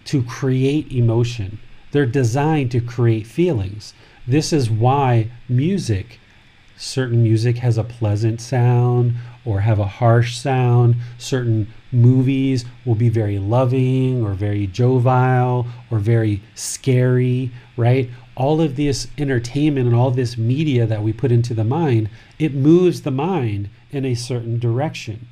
to create emotion. They're designed to create feelings. This is why music, certain music has a pleasant sound or have a harsh sound. Certain movies will be very loving or very jovial or very scary, right? All of this entertainment and all this media that we put into the mind, it moves the mind in a certain direction.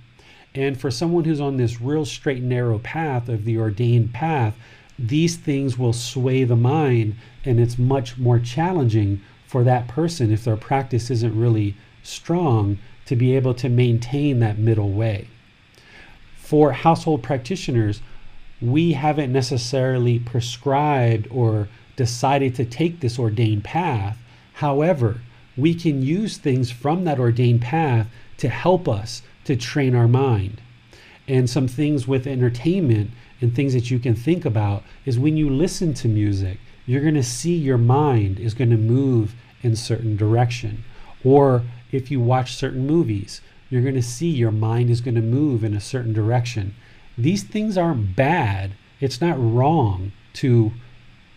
And for someone who's on this real straight and narrow path of the ordained path, these things will sway the mind, and it's much more challenging for that person if their practice isn't really strong to be able to maintain that middle way. For household practitioners, we haven't necessarily prescribed or decided to take this ordained path. However, we can use things from that ordained path to help us to train our mind. And some things with entertainment and things that you can think about is when you listen to music, you're going to see your mind is going to move in certain direction. Or if you watch certain movies, you're going to see your mind is going to move in a certain direction. These things aren't bad. It's not wrong to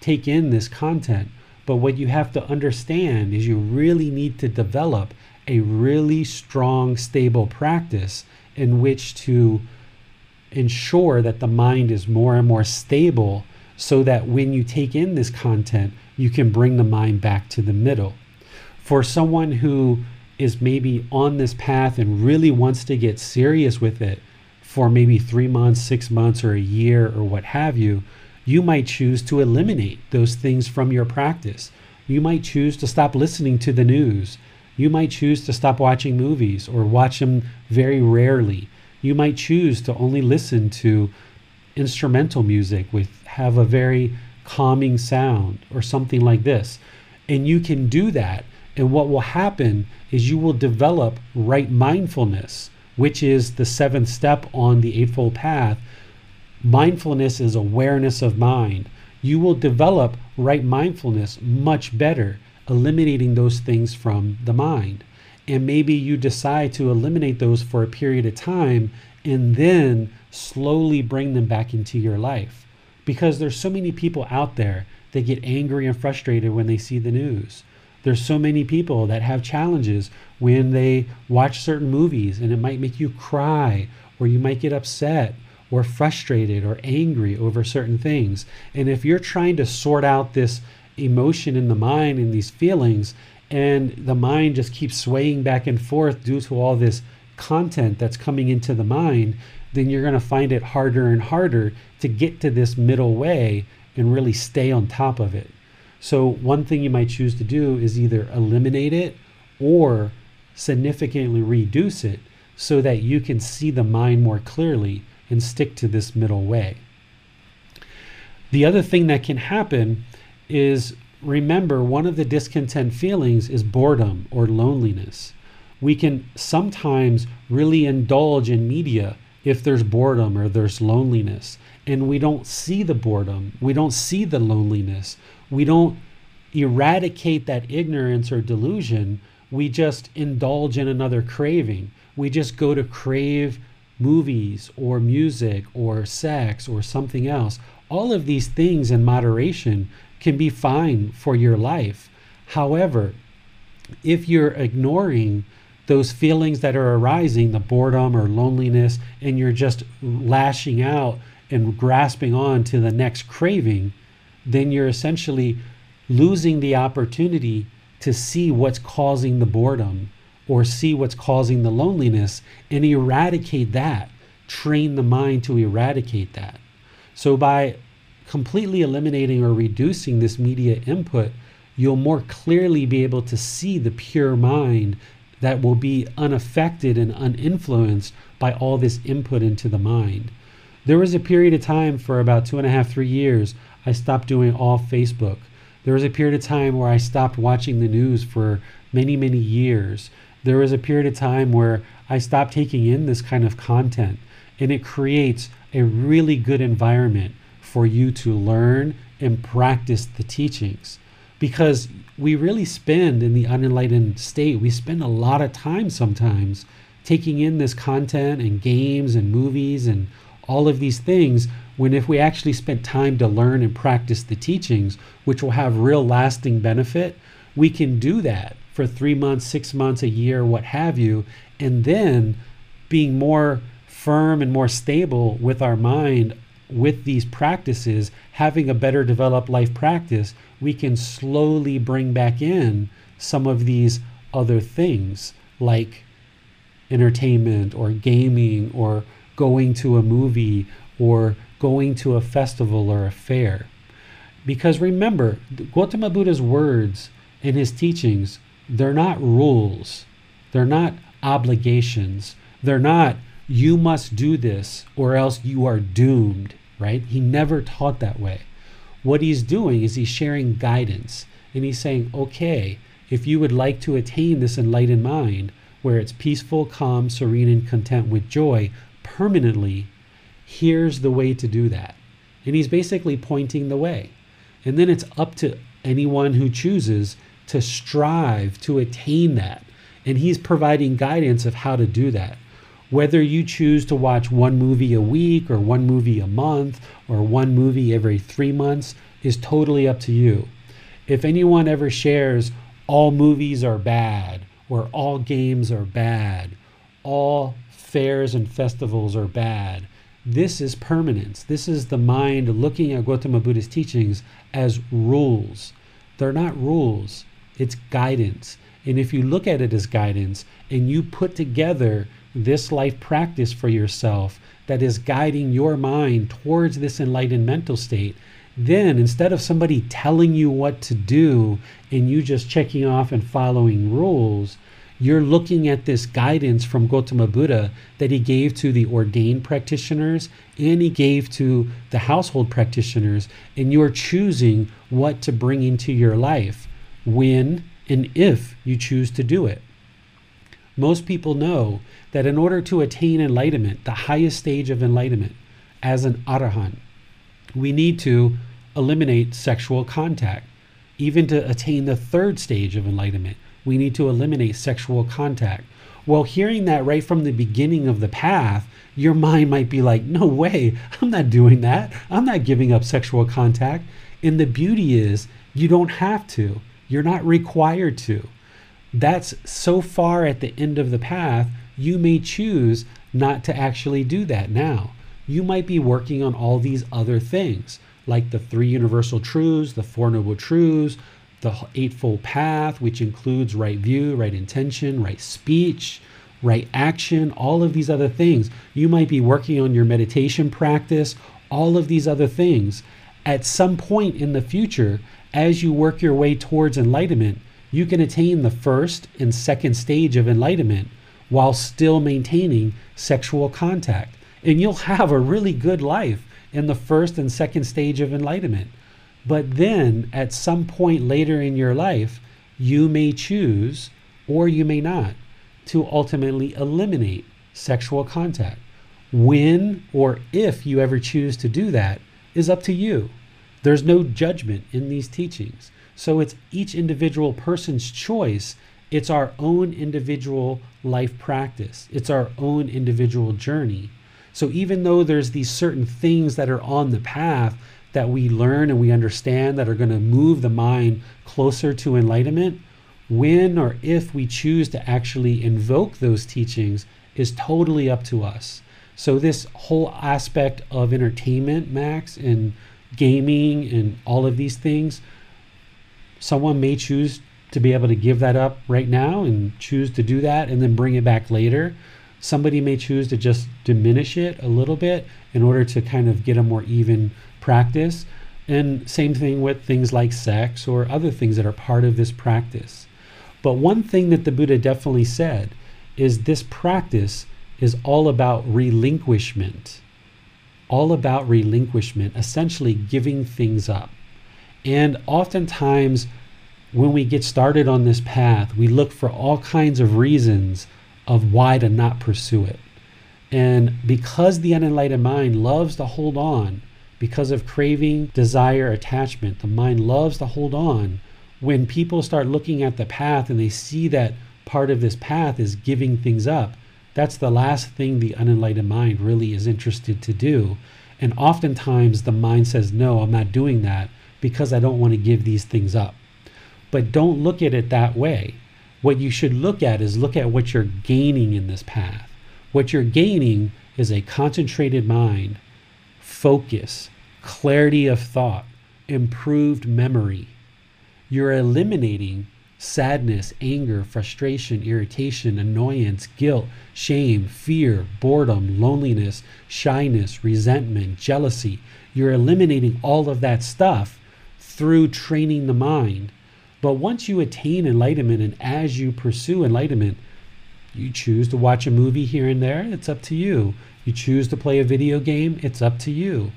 take in this content. But what you have to understand is you really need to develop a really strong, stable practice in which to ensure that the mind is more and more stable so that when you take in this content, you can bring the mind back to the middle. For someone who is maybe on this path and really wants to get serious with it for maybe three months, six months, or a year, or what have you, you might choose to eliminate those things from your practice. You might choose to stop listening to the news. You might choose to stop watching movies or watch them very rarely. You might choose to only listen to instrumental music with have a very calming sound or something like this. And you can do that. And what will happen is you will develop right mindfulness, which is the seventh step on the Eightfold Path. Mindfulness is awareness of mind. You will develop right mindfulness much better, eliminating those things from the mind. And maybe you decide to eliminate those for a period of time and then slowly bring them back into your life. Because there's so many people out there that get angry and frustrated when they see the news. There's so many people that have challenges when they watch certain movies and it might make you cry or you might get upset or frustrated or angry over certain things. And if you're trying to sort out this emotion in the mind and these feelings, and the mind just keeps swaying back and forth due to all this content that's coming into the mind, then you're going to find it harder and harder to get to this middle way and really stay on top of it. So, one thing you might choose to do is either eliminate it or significantly reduce it so that you can see the mind more clearly and stick to this middle way. The other thing that can happen is remember one of the discontent feelings is boredom or loneliness. We can sometimes really indulge in media if there's boredom or there's loneliness and we don't see the boredom, we don't see the loneliness, we don't eradicate that ignorance or delusion, we just indulge in another craving. We just go to crave movies or music or sex or something else. All of these things in moderation can be fine for your life. However, if you're ignoring those feelings that are arising, the boredom or loneliness, and you're just lashing out and grasping on to the next craving, then you're essentially losing the opportunity to see what's causing the boredom or see what's causing the loneliness and eradicate that. Train the mind to eradicate that. So, by completely eliminating or reducing this media input, you'll more clearly be able to see the pure mind that will be unaffected and uninfluenced by all this input into the mind. There was a period of time for about two and a half, three years, I stopped doing all Facebook. There was a period of time where I stopped watching the news for many, many years. There was a period of time where I stopped taking in this kind of content, and it creates a really good environment for you to learn and practice the teachings. Because we really spend in the unenlightened state, we spend a lot of time sometimes taking in this content and games and movies and all of these things when if we actually spent time to learn and practice the teachings which will have real lasting benefit we can do that for three months six months a year what have you and then being more firm and more stable with our mind with these practices, having a better developed life practice, we can slowly bring back in some of these other things like entertainment or gaming or going to a movie or going to a festival or a fair. Because remember, Gautama Buddha's words and his teachings, they're not rules, they're not obligations, they're not you must do this or else you are doomed right? He never taught that way. What he's doing is he's sharing guidance and he's saying, okay, if you would like to attain this enlightened mind, where it's peaceful, calm, serene, and content with joy permanently, here's the way to do that. And he's basically pointing the way. And then it's up to anyone who chooses to strive to attain that. And he's providing guidance of how to do that. Whether you choose to watch one movie a week or one movie a month or one movie every three months is totally up to you. If anyone ever shares all movies are bad or all games are bad, all fairs and festivals are bad, this is permanence. This is the mind looking at Gautama Buddha's teachings as rules. They're not rules, it's guidance. And if you look at it as guidance and you put together this life practice for yourself that is guiding your mind towards this enlightened mental state, then instead of somebody telling you what to do and you just checking off and following rules, you're looking at this guidance from Gautama Buddha that he gave to the ordained practitioners and he gave to the household practitioners, and you're choosing what to bring into your life when and if you choose to do it. Most people know that in order to attain enlightenment, the highest stage of enlightenment, as an arahant, we need to eliminate sexual contact. Even to attain the third stage of enlightenment, we need to eliminate sexual contact. Well, hearing that right from the beginning of the path, your mind might be like, no way, I'm not doing that. I'm not giving up sexual contact. And the beauty is, you don't have to, you're not required to. That's so far at the end of the path, you may choose not to actually do that now. You might be working on all these other things, like the three universal truths, the four noble truths, the Eightfold Path, which includes right view, right intention, right speech, right action, all of these other things. You might be working on your meditation practice, all of these other things. At some point in the future, as you work your way towards enlightenment, you can attain the first and second stage of enlightenment while still maintaining sexual contact. And you'll have a really good life in the first and second stage of enlightenment. But then at some point later in your life, you may choose or you may not to ultimately eliminate sexual contact. When or if you ever choose to do that is up to you. There's no judgment in these teachings. So it's each individual person's choice. It's our own individual life practice, it's our own individual journey. So even though there's these certain things that are on the path that we learn and we understand that are going to move the mind closer to enlightenment, when or if we choose to actually invoke those teachings is totally up to us. So, this whole aspect of entertainment, Max, and gaming and all of these things, someone may choose to be able to give that up right now and choose to do that and then bring it back later. Somebody may choose to just diminish it a little bit in order to kind of get a more even practice. And same thing with things like sex or other things that are part of this practice. But one thing that the Buddha definitely said is this practice is all about relinquishment. All about relinquishment, essentially giving things up. And oftentimes, when we get started on this path, we look for all kinds of reasons of why to not pursue it. And because the unenlightened mind loves to hold on because of craving, desire, attachment. The mind loves to hold on. When people start looking at the path and they see that part of this path is giving things up, that's the last thing the unenlightened mind really is interested to do. And oftentimes the mind says, No, I'm not doing that because I don't want to give these things up. But don't look at it that way. What you should look at is look at what you're gaining in this path. What you're gaining is a concentrated mind, focus, clarity of thought, improved memory. You're eliminating sadness, anger, frustration, irritation, annoyance, guilt, shame, fear, boredom, loneliness, shyness, resentment, jealousy. You're eliminating all of that stuff through training the mind. But once you attain enlightenment and as you pursue enlightenment, you choose to watch a movie here and there, it's up to you. You choose to play a video game, it's up to you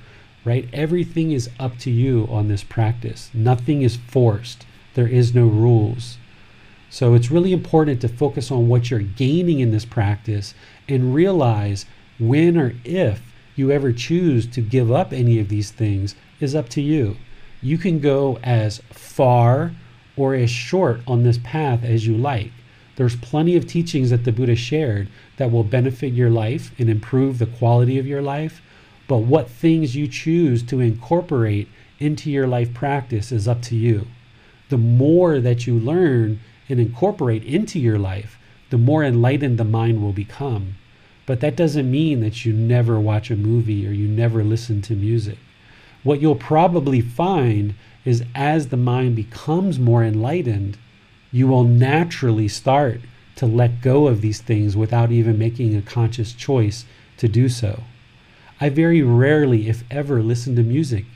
right? Everything is up to you on this practice. Nothing is forced. There is no rules. So it's really important to focus on what you're gaining in this practice and realize when or if you ever choose to give up any of these things is up to you. You can go as far or as short on this path as you like. There's plenty of teachings that the Buddha shared that will benefit your life and improve the quality of your life. But what things you choose to incorporate into your life practice is up to you. The more that you learn and incorporate into your life, the more enlightened the mind will become. But that doesn't mean that you never watch a movie or you never listen to music. What you'll probably find is as the mind becomes more enlightened, you will naturally start to let go of these things without even making a conscious choice to do so. I very rarely, if ever, listen to music.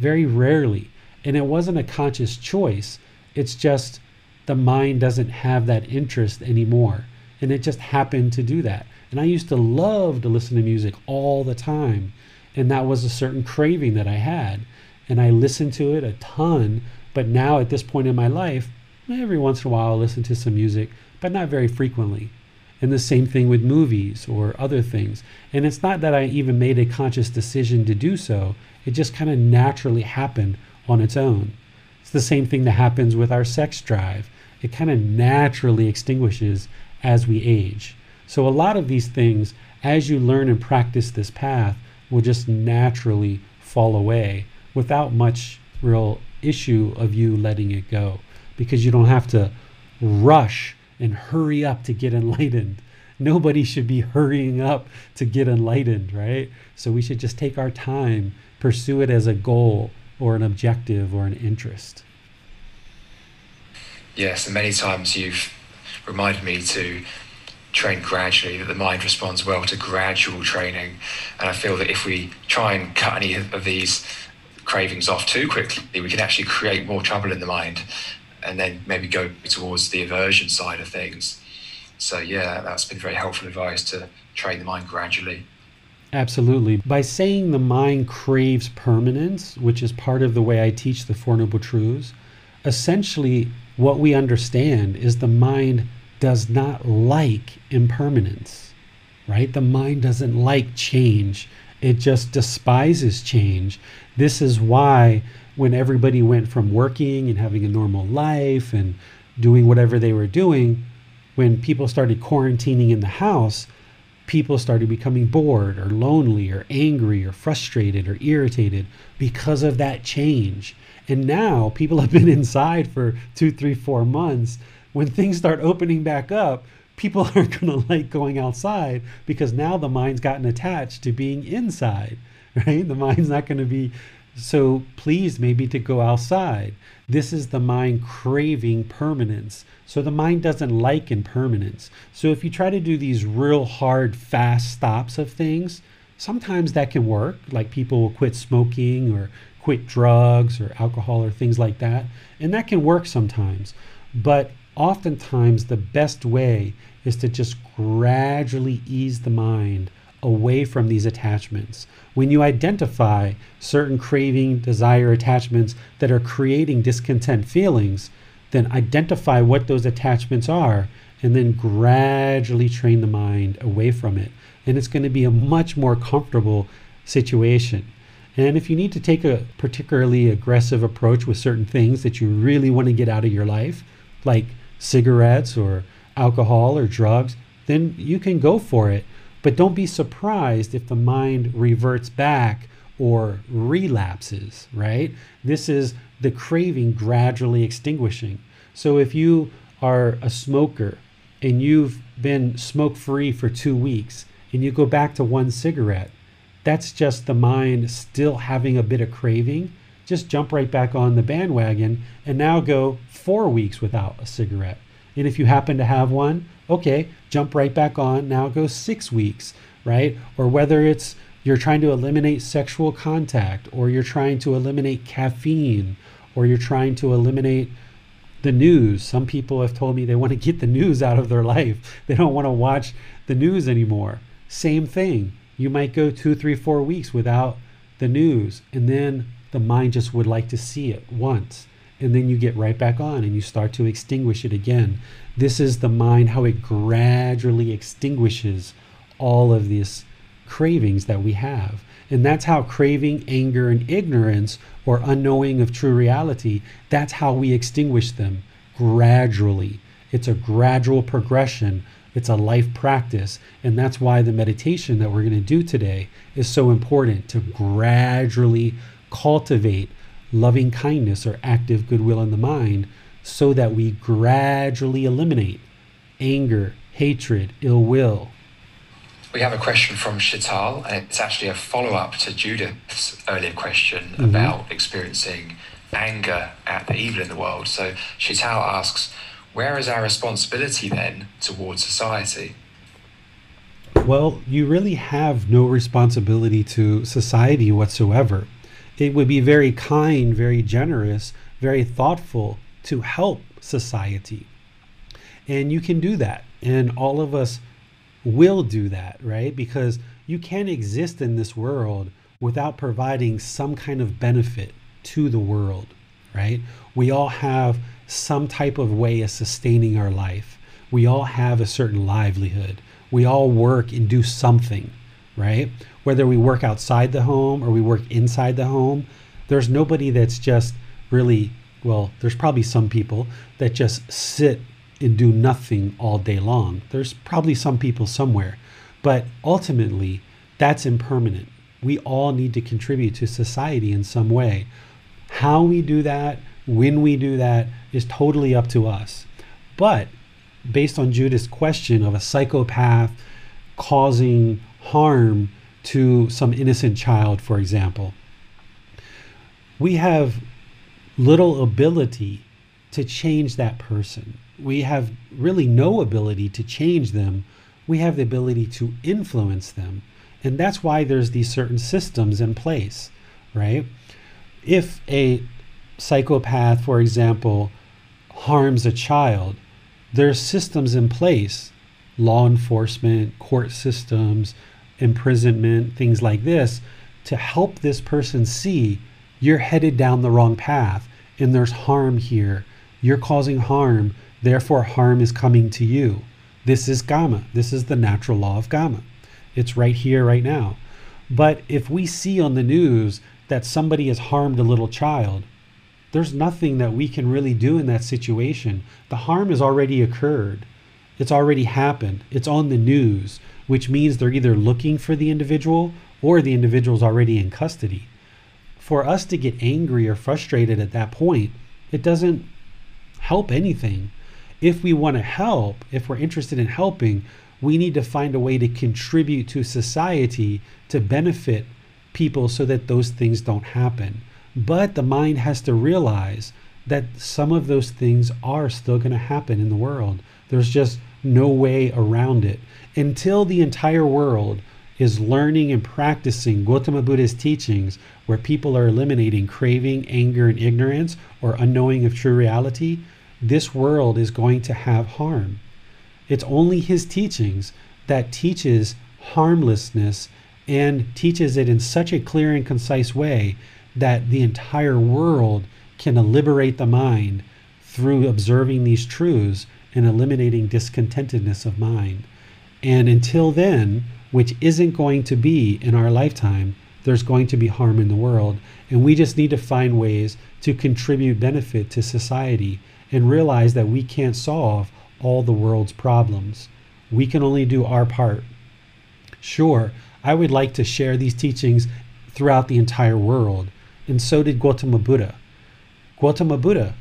Very rarely. And it wasn't a conscious choice. It's just the mind doesn't have that interest anymore. And it just happened to do that. And I used to love to listen to music all the time. And that was a certain craving that I had. And I listened to it a ton. But now at this point in my life, every once in a while I listen to some music, but not very frequently. And the same thing with movies or other things. And it's not that I even made a conscious decision to do so, it just kind of naturally happened on its own. It's the same thing that happens with our sex drive. It kind of naturally extinguishes as we age. So, a lot of these things, as you learn and practice this path, will just naturally fall away without much real issue of you letting it go because you don't have to rush and hurry up to get enlightened. Nobody should be hurrying up to get enlightened, right? So we should just take our time, pursue it as a goal or an objective or an interest. Yes, and many times you've reminded me to train gradually, that the mind responds well to gradual training. And I feel that if we try and cut any of these cravings off too quickly, we can actually create more trouble in the mind and then maybe go towards the aversion side of things. So, yeah, that's been very helpful advice to train the mind gradually. Absolutely. By saying the mind craves permanence, which is part of the way I teach the Four Noble Truths, essentially what we understand is the mind does not like impermanence, right? The mind doesn't like change, it just despises change. This is why when everybody went from working and having a normal life and doing whatever they were doing, when people started quarantining in the house, people started becoming bored or lonely or angry or frustrated or irritated because of that change. And now people have been inside for two, three, four months. When things start opening back up, people aren't going to like going outside because now the mind's gotten attached to being inside, right? The mind's not going to be so pleased maybe to go outside. This is the mind craving permanence. So the mind doesn't like impermanence. So if you try to do these real hard, fast stops of things, sometimes that can work. Like people will quit smoking or quit drugs or alcohol or things like that. And that can work sometimes. But oftentimes the best way is to just gradually ease the mind away from these attachments. When you identify certain craving, desire attachments that are creating discontent feelings, then identify what those attachments are and then gradually train the mind away from it. And it's going to be a much more comfortable situation. And if you need to take a particularly aggressive approach with certain things that you really want to get out of your life, like cigarettes or alcohol or drugs, then you can go for it. But don't be surprised if the mind reverts back or relapses, right? This is the craving gradually extinguishing. So if you are a smoker and you've been smoke free for two weeks and you go back to one cigarette, that's just the mind still having a bit of craving. Just jump right back on the bandwagon and now go four weeks without a cigarette. And if you happen to have one, okay, jump right back on. Now go six weeks, right? Or whether it's you're trying to eliminate sexual contact, or you're trying to eliminate caffeine, or you're trying to eliminate the news. Some people have told me they want to get the news out of their life. They don't want to watch the news anymore. Same thing. You might go two, three, four weeks without the news, and then the mind just would like to see it once and then you get right back on and you start to extinguish it again. This is the mind, how it gradually extinguishes all of these cravings that we have. And that's how craving, anger, and ignorance, or unknowing of true reality, that's how we extinguish them gradually. It's a gradual progression, it's a life practice. And that's why the meditation that we're going to do today is so important to gradually cultivate loving kindness or active goodwill in the mind so that we gradually eliminate anger, hatred, ill will. We have a question from Shital, and it's actually a follow up to Judith's earlier question mm-hmm. about experiencing anger at the evil in the world. So Shital asks, where is our responsibility then towards society? Well, you really have no responsibility to society whatsoever. It would be very kind, very generous, very thoughtful to help society. And you can do that. And all of us will do that, right? Because you can't exist in this world without providing some kind of benefit to the world, right? We all have some type of way of sustaining our life. We all have a certain livelihood. We all work and do something, right? Whether we work outside the home or we work inside the home, there's nobody that's just really, well, there's probably some people that just sit and do nothing all day long. There's probably some people somewhere, but ultimately, that's impermanent. We all need to contribute to society in some way. How we do that, when we do that, is totally up to us. But based on Judith's question of a psychopath causing harm to some innocent child, for example, we have little ability to change that person. We have really no ability to change them. We have the ability to influence them. And that's why there's these certain systems in place, right? If a psychopath, for example, harms a child, there's systems in place law enforcement, court systems, imprisonment, things like this to help this person see you're headed down the wrong path and there's harm here. You're causing harm, therefore, harm is coming to you. This is Karma. This is the natural law of Karma. It's right here, right now. But if we see on the news that somebody has harmed a little child, there's nothing that we can really do in that situation. The harm has already occurred. It's already happened. It's on the news, which means they're either looking for the individual or the individual's already in custody. For us to get angry or frustrated at that point, it doesn't help anything. If we want to help, if we're interested in helping, we need to find a way to contribute to society to benefit people so that those things don't happen. But the mind has to realize that some of those things are still going to happen in the world. There's just no way around it. Until the entire world is learning and practicing Gautama Buddha's teachings, where people are eliminating craving, anger, and ignorance, or unknowing of true reality, this world is going to have harm. It's only his teachings that teaches harmlessness and teaches it in such a clear and concise way that the entire world can liberate the mind through observing these truths and eliminating discontentedness of mind. And until then, which isn't going to be in our lifetime, there's going to be harm in the world. And we just need to find ways to contribute benefit to society and realize that we can't solve all the world's problems. We can only do our part. Sure, I would like to share these teachings throughout the entire world and so did Gautama Buddha. Gautama Buddha,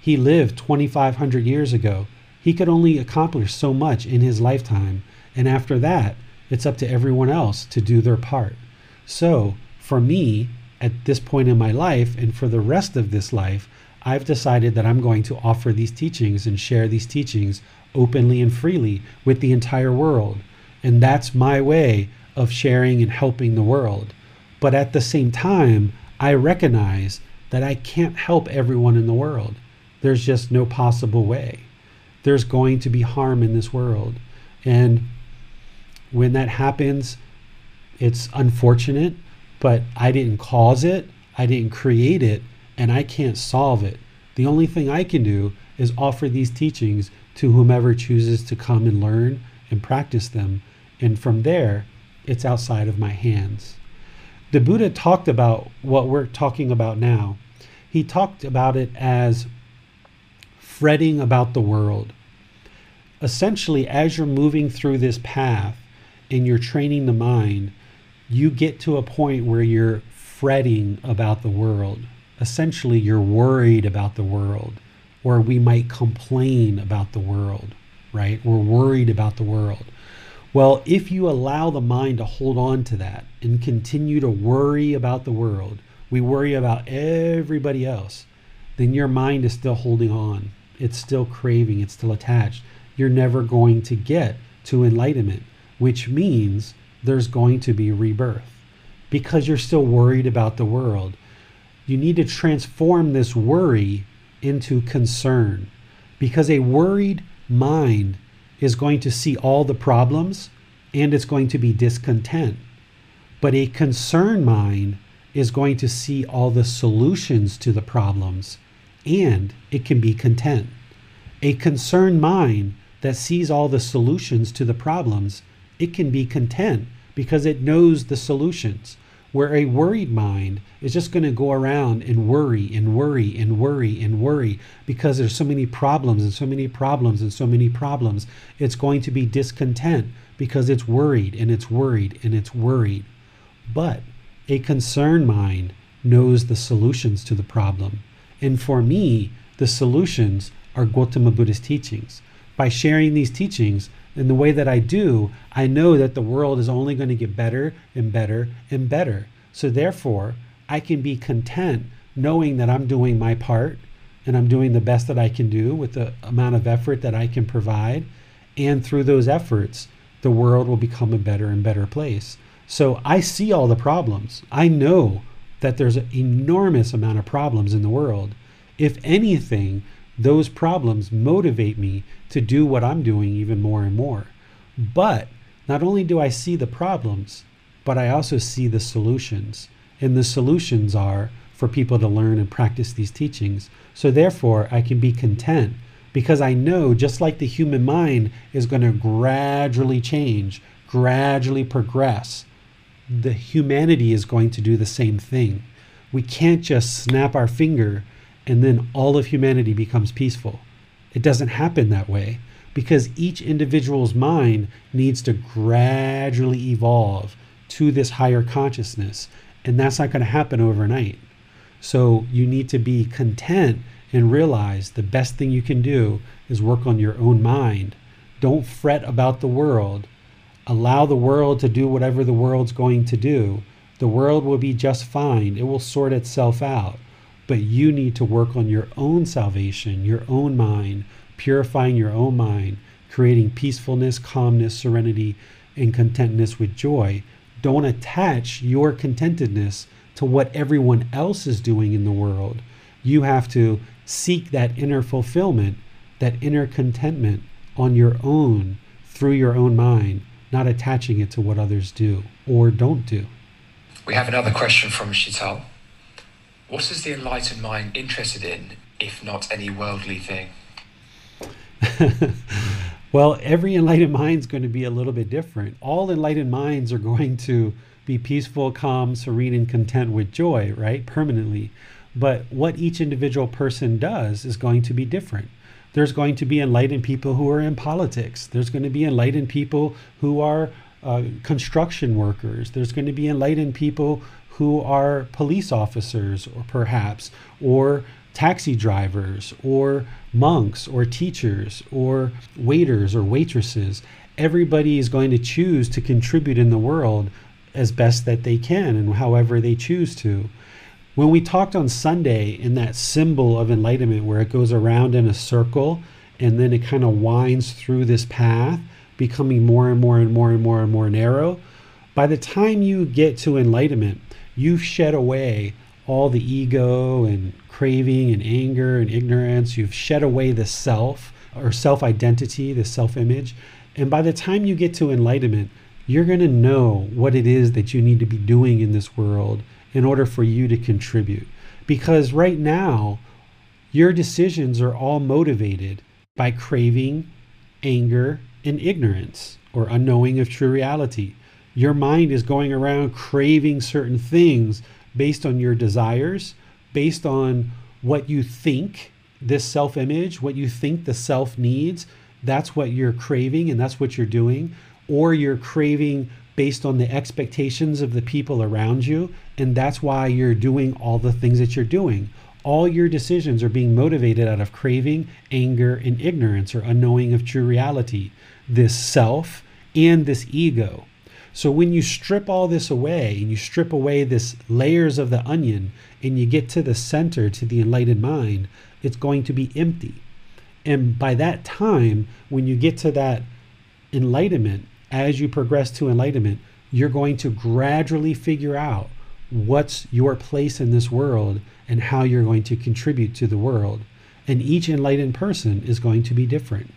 he lived 2,500 years ago. He could only accomplish so much in his lifetime, and after that, it's up to everyone else to do their part. So, for me, at this point in my life, and for the rest of this life, I've decided that I'm going to offer these teachings and share these teachings openly and freely with the entire world. And that's my way of sharing and helping the world. But at the same time, I recognize that I can't help everyone in the world. There's just no possible way. There's going to be harm in this world. And when that happens, it's unfortunate, but I didn't cause it, I didn't create it, and I can't solve it. The only thing I can do is offer these teachings to whomever chooses to come and learn and practice them. And from there, it's outside of my hands. The Buddha talked about what we're talking about now. He talked about it as fretting about the world. Essentially, as you're moving through this path and you're training the mind, you get to a point where you're fretting about the world. Essentially, you're worried about the world, or we might complain about the world, right? We're worried about the world. Well, if you allow the mind to hold on to that and continue to worry about the world, we worry about everybody else, then your mind is still holding on. It's still craving, it's still attached. You're never going to get to enlightenment, which means there's going to be rebirth because you're still worried about the world. You need to transform this worry into concern because a worried mind is going to see all the problems and it's going to be discontent. But a concerned mind is going to see all the solutions to the problems and it can be content. A concerned mind that sees all the solutions to the problems, it can be content because it knows the solutions. Where a worried mind is just going to go around and worry and worry and worry and worry because there's so many problems and so many problems and so many problems. It's going to be discontent because it's worried and it's worried and it's worried. But a concerned mind knows the solutions to the problem. And for me, the solutions are Gautama Buddha's teachings. By sharing these teachings, in the way that I do, I know that the world is only going to get better and better and better. So therefore, I can be content knowing that I'm doing my part and I'm doing the best that I can do with the amount of effort that I can provide. And through those efforts, the world will become a better and better place. So I see all the problems. I know that there's an enormous amount of problems in the world. If anything, those problems motivate me to do what I'm doing even more and more. But not only do I see the problems, but I also see the solutions. And the solutions are for people to learn and practice these teachings. So therefore, I can be content because I know just like the human mind is going to gradually change, gradually progress, the humanity is going to do the same thing. We can't just snap our finger and then all of humanity becomes peaceful. It doesn't happen that way because each individual's mind needs to gradually evolve to this higher consciousness, and that's not going to happen overnight. So you need to be content and realize the best thing you can do is work on your own mind. Don't fret about the world. Allow the world to do whatever the world's going to do. The world will be just fine. It will sort itself out. But you need to work on your own salvation, your own mind, purifying your own mind, creating peacefulness, calmness, serenity, and contentness with joy. Don't attach your contentedness to what everyone else is doing in the world. You have to seek that inner fulfillment, that inner contentment on your own through your own mind, not attaching it to what others do or don't do. We have another question from Shital. What is the enlightened mind interested in, if not any worldly thing? well, every enlightened mind is going to be a little bit different. All enlightened minds are going to be peaceful, calm, serene, and content with joy, right? Permanently. But what each individual person does is going to be different. There's going to be enlightened people who are in politics. There's going to be enlightened people who are uh, construction workers. There's going to be enlightened people who are police officers, or perhaps, or taxi drivers, or monks, or teachers, or waiters, or waitresses. Everybody is going to choose to contribute in the world as best that they can and however they choose to. When we talked on Sunday in that symbol of enlightenment where it goes around in a circle and then it kind of winds through this path, becoming more and more and more and more and more narrow, by the time you get to enlightenment, you've shed away all the ego and craving and anger and ignorance. You've shed away the self or self identity, the self image. And by the time you get to enlightenment, you're going to know what it is that you need to be doing in this world in order for you to contribute. Because right now, Your decisions are all motivated by craving, anger, and ignorance or unknowing of true reality. Your mind is going around craving certain things based on your desires, based on what you think this self image, what you think the self needs. That's what you're craving and that's what you're doing. Or you're craving based on the expectations of the people around you. And that's why you're doing all the things that you're doing. All your decisions are being motivated out of craving, anger, and ignorance or unknowing of true reality, this self and this ego. So when you strip all this away and you strip away this layers of the onion and you get to the center, to the enlightened mind, it's going to be empty. And by that time, when you get to that enlightenment, as you progress to enlightenment, you're going to gradually figure out what's your place in this world and how you're going to contribute to the world. And each enlightened person is going to be different.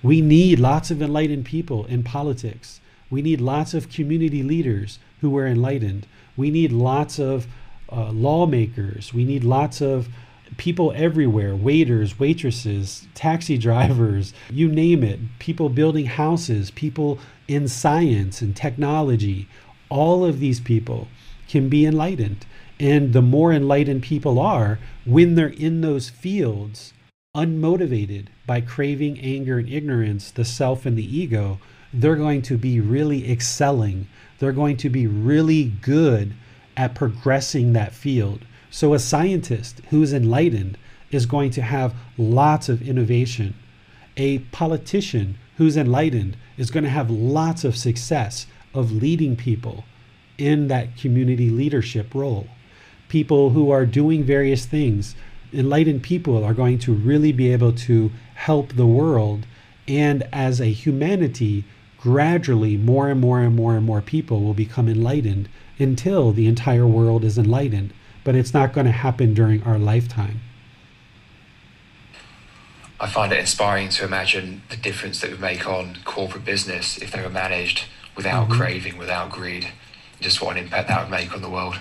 We need lots of enlightened people in politics. We need lots of community leaders who are enlightened. We need lots of uh, lawmakers. We need lots of people everywhere waiters, waitresses, taxi drivers, you name it, people building houses, people in science and technology. All of these people can be enlightened. And the more enlightened people are, when they're in those fields, unmotivated by craving, anger, and ignorance, the self and the ego, they're going to be really excelling. They're going to be really good at progressing that field. So, a scientist who's enlightened is going to have lots of innovation. A politician who's enlightened is going to have lots of success of leading people in that community leadership role. People who are doing various things, enlightened people are going to really be able to help the world. And as a humanity, gradually more and more and more and more people will become enlightened until the entire world is enlightened. But it's not going to happen during our lifetime. I find it inspiring to imagine the difference that would make on corporate business if they were managed without mm-hmm. craving, without greed. Just what an impact that would make on the world.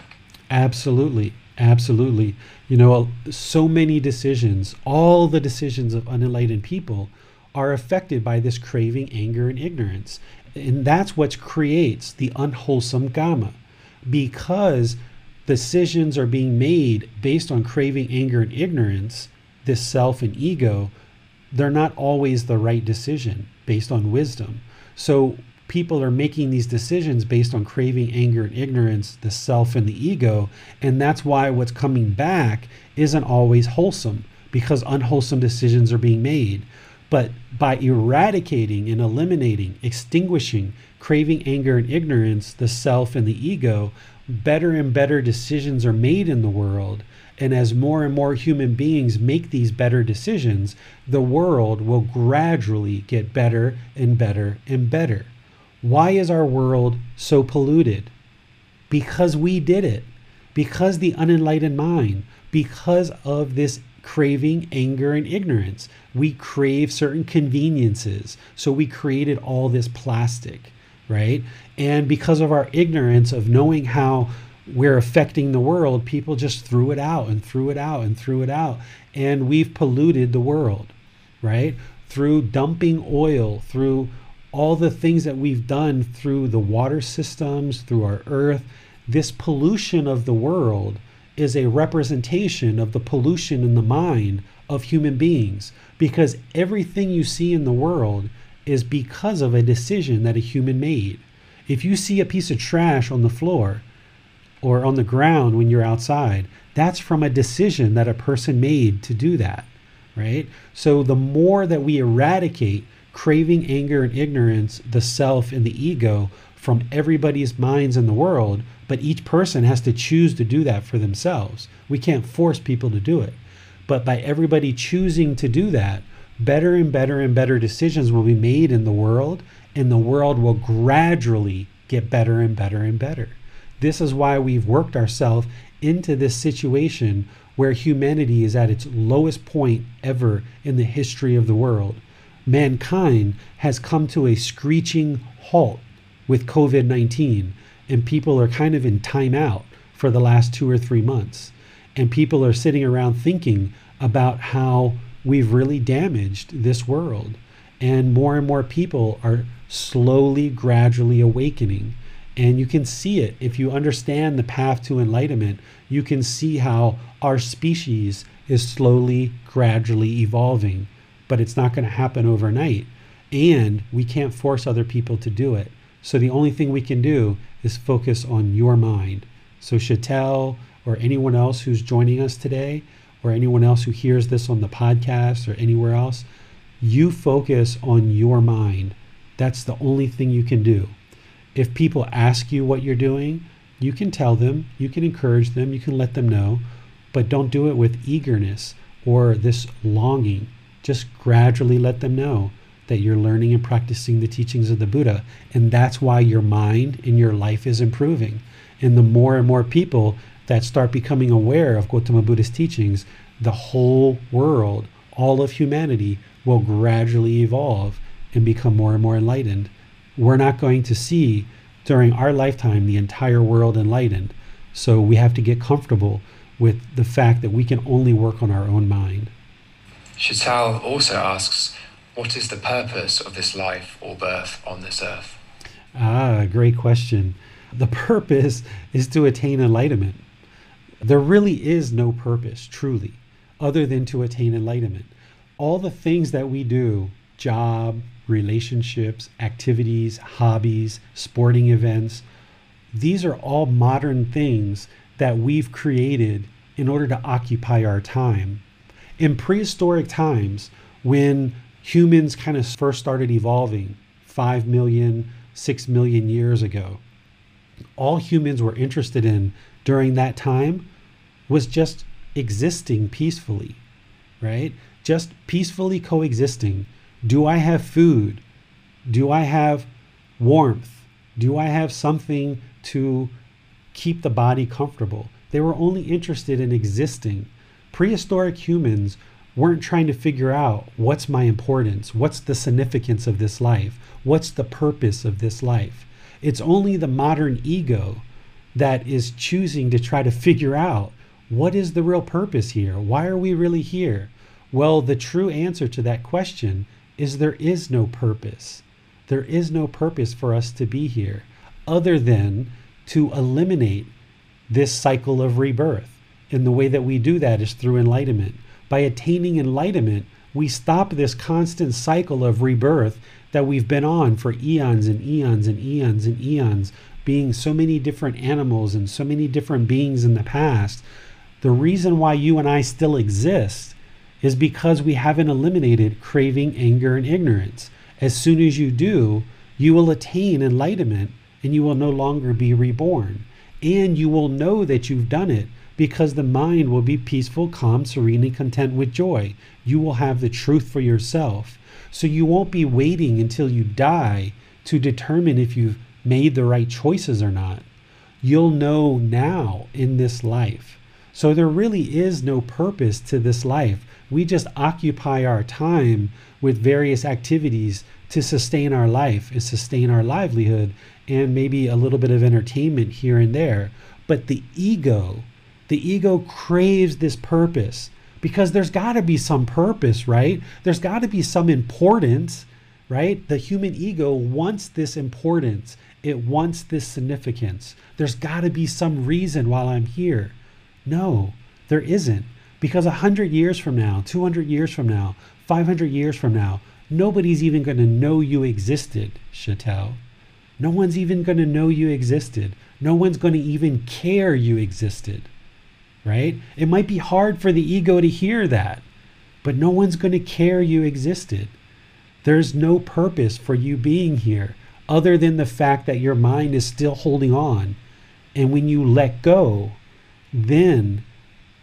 Absolutely. Absolutely. You know, so many decisions, all the decisions of unenlightened people are affected by this craving, anger, and ignorance. And that's what creates the unwholesome karma. Because decisions are being made based on craving, anger, and ignorance, this self and ego, they're not always the right decision based on wisdom. So people are making these decisions based on craving, anger, and ignorance, the self and the ego. And that's why what's coming back isn't always wholesome because unwholesome decisions are being made. But by eradicating and eliminating, extinguishing craving, anger, and ignorance, the self and the ego, better and better decisions are made in the world. And as more and more human beings make these better decisions, the world will gradually get better and better and better. Why is our world so polluted? Because we did it. Because the unenlightened mind, because of this craving, anger, and ignorance. We crave certain conveniences. So we created all this plastic, right? And because of our ignorance of knowing how we're affecting the world, people just threw it out and threw it out and threw it out. And we've polluted the world, right? Through dumping oil, through all the things that we've done through the water systems, through our earth, this pollution of the world is a representation of the pollution in the mind of human beings because everything you see in the world is because of a decision that a human made. If you see a piece of trash on the floor or on the ground when you're outside, that's from a decision that a person made to do that, right? So the more that we eradicate craving, anger, and ignorance, the self and the ego from everybody's minds in the world, but each person has to choose to do that for themselves. We can't force people to do it. But by everybody choosing to do that, better and better and better decisions will be made in the world, and the world will gradually get better and better and better. This is why we've worked ourselves into this situation where humanity is at its lowest point ever in the history of the world. Mankind has come to a screeching halt with COVID 19, and people are kind of in timeout for the last two or three months. And people are sitting around thinking about how we've really damaged this world. And more and more people are slowly, gradually awakening. And you can see it if you understand the path to enlightenment. You can see how our species is slowly, gradually evolving, but it's not going to happen overnight. And we can't force other people to do it. So the only thing we can do is focus on your mind. So, Chatel or anyone else who's joining us today, or anyone else who hears this on the podcast or anywhere else, you focus on your mind. That's the only thing you can do. If people ask you what you're doing, you can tell them, you can encourage them, you can let them know, but don't do it with eagerness or this longing. Just gradually let them know that you're learning and practicing the teachings of the Buddha. And that's why your mind and your life is improving. And the more and more people that start becoming aware of Gautama Buddha's teachings, the whole world, all of humanity, will gradually evolve and become more and more enlightened. We're not going to see during our lifetime the entire world enlightened. So we have to get comfortable with the fact that we can only work on our own mind. Chatal also asks, what is the purpose of this life or birth on this earth? Ah, great question. The purpose is to attain enlightenment. There really is no purpose, truly, other than to attain enlightenment. All the things that we do job, relationships, activities, hobbies, sporting events these are all modern things that we've created in order to occupy our time. In prehistoric times, when humans kind of first started evolving 5 million, 6 million years ago, all humans were interested in during that time was just existing peacefully, right? Just peacefully coexisting. Do I have food? Do I have warmth? Do I have something to keep the body comfortable? They were only interested in existing. Prehistoric humans weren't trying to figure out what's my importance, what's the significance of this life, what's the purpose of this life. It's only the modern ego that is choosing to try to figure out what is the real purpose here? Why are we really here? Well, the true answer to that question is there is no purpose. There is no purpose for us to be here other than to eliminate this cycle of rebirth. And the way that we do that is through enlightenment. By attaining enlightenment, we stop this constant cycle of rebirth that we've been on for eons and eons and eons and eons, being so many different animals and so many different beings in the past. The reason why you and I still exist is because we haven't eliminated craving, anger, and ignorance. As soon as you do, you will attain enlightenment and you will no longer be reborn. And you will know that you've done it because the mind will be peaceful, calm, serene, and content with joy. You will have the truth for yourself. So you won't be waiting until you die to determine if you've made the right choices or not. You'll know now in this life. So there really is no purpose to this life. We just occupy our time with various activities to sustain our life and sustain our livelihood and maybe a little bit of entertainment here and there. But the ego, the ego craves this purpose because there's got to be some purpose, right? There's got to be some importance, right? The human ego wants this importance, it wants this significance. There's got to be some reason while I'm here. No, there isn't. Because 100 years from now, 200 years from now, 500 years from now, nobody's even going to know you existed, Chatel. No one's even going to know you existed. No one's going to even care you existed, right? It might be hard for the ego to hear that, but no one's going to care you existed. There's no purpose for you being here other than the fact that your mind is still holding on. And when you let go, then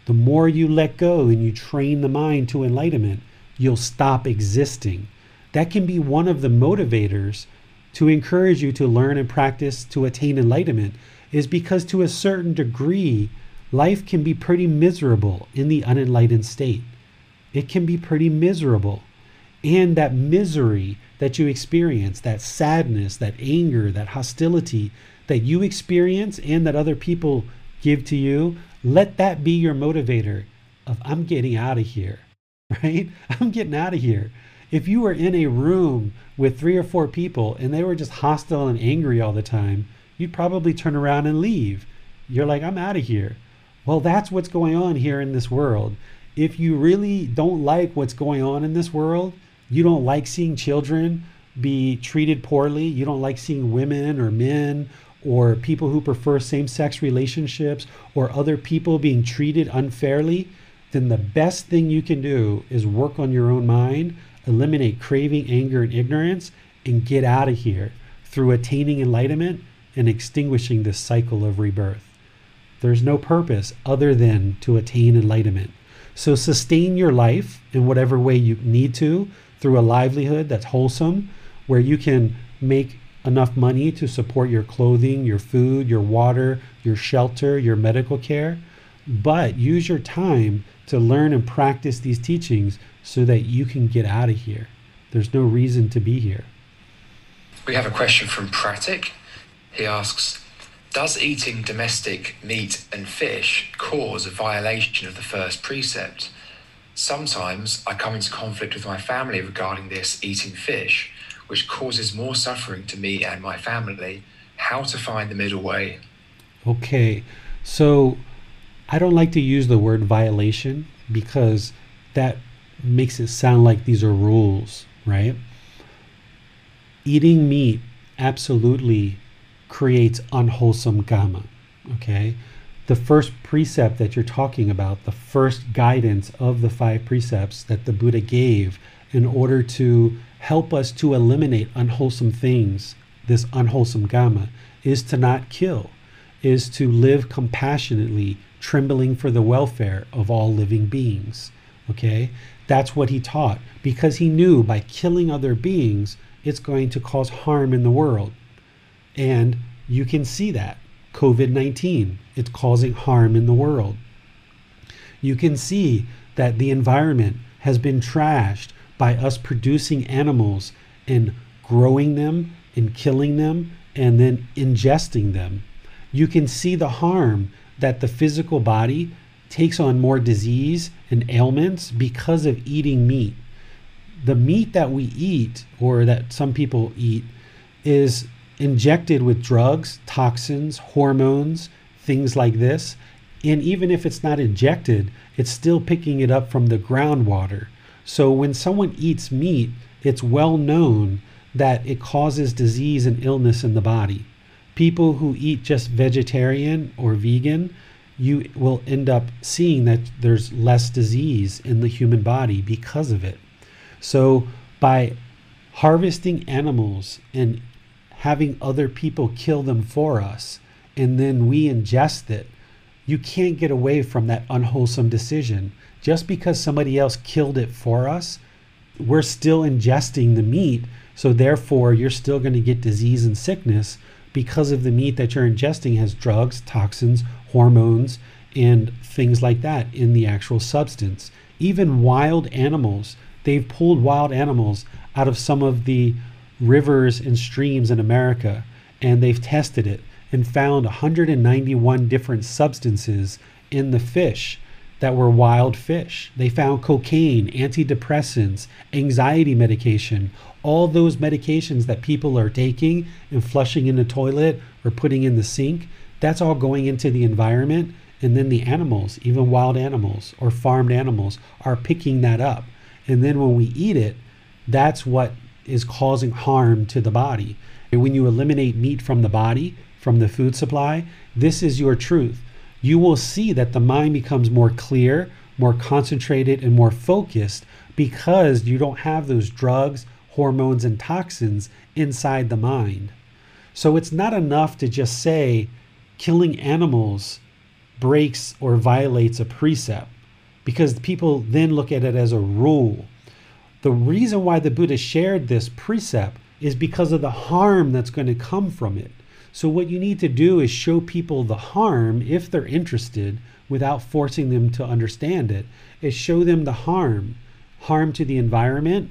the more you let go and you train the mind to enlightenment, you'll stop existing. That can be one of the motivators to encourage you to learn and practice to attain enlightenment is because to a certain degree, life can be pretty miserable in the unenlightened state. It can be pretty miserable. And that misery that you experience, that sadness, that anger, that hostility that you experience and that other people give to you, let that be your motivator of I'm getting out of here, right? I'm getting out of here. If you were in a room with three or four people and they were just hostile and angry all the time, you'd probably turn around and leave. You're like, I'm out of here. Well, that's what's going on here in this world. If you really don't like what's going on in this world, you don't like seeing children be treated poorly, you don't like seeing women or men or people who prefer same sex relationships or other people being treated unfairly, then the best thing you can do is work on your own mind, eliminate craving, anger, and ignorance, and get out of here through attaining enlightenment and extinguishing this cycle of rebirth. There's no purpose other than to attain enlightenment. So sustain your life in whatever way you need to through a livelihood that's wholesome, where you can make enough money to support your clothing, your food, your water, your shelter, your medical care. But use your time to learn and practice these teachings so that you can get out of here. There's no reason to be here. We have a question from Pratik. He asks Does eating domestic meat and fish cause a violation of the first precept? Sometimes I come into conflict with my family regarding this eating fish which causes more suffering to me and my family. How to find the middle way? Okay, so I don't like to use the word violation because that makes it sound like these are rules, right? Eating meat absolutely creates unwholesome karma, okay? The first precept that you're talking about, the first guidance of the five precepts that the Buddha gave in order to help us to eliminate unwholesome things, this unwholesome karma, is to not kill, is to live compassionately, trembling for the welfare of all living beings. Okay? That's what he taught because he knew by killing other beings, it's going to cause harm in the world. And you can see that. COVID 19, it's causing harm in the world. You can see that the environment has been trashed by us producing animals and growing them and killing them and then ingesting them. You can see the harm that the physical body takes on more disease and ailments because of eating meat. The meat that we eat, or that some people eat, is injected with drugs, toxins, hormones, things like this. And even if it's not injected, it's still picking it up from the groundwater. So when someone eats meat, it's well known that it causes disease and illness in the body. People who eat just vegetarian or vegan, you will end up seeing that there's less disease in the human body because of it. So by harvesting animals and having other people kill them for us, and then we ingest it, you can't get away from that unwholesome decision just because somebody else killed it for us, we're still ingesting the meat. So therefore, you're still going to get disease and sickness because of the meat that you're ingesting has drugs, toxins, hormones, and things like that in the actual substance. Even wild animals, they've pulled wild animals out of some of the rivers and streams in America and they've tested it and found 191 different substances in the fish that were wild fish. They found cocaine, antidepressants, anxiety medication, all those medications that people are taking and flushing in the toilet or putting in the sink. That's all going into the environment. And then the animals, even wild animals or farmed animals, are picking that up. And then when we eat it, that's what is causing harm to the body. And when you eliminate meat from the body, from the food supply, this is your truth you will see that the mind becomes more clear, more concentrated, and more focused because you don't have those drugs, hormones, and toxins inside the mind. So it's not enough to just say killing animals breaks or violates a precept because people then look at it as a rule. The reason why the Buddha shared this precept is because of the harm that's going to come from it. So, what you need to do is show people the harm if they're interested without forcing them to understand it, is show them the harm harm to the environment,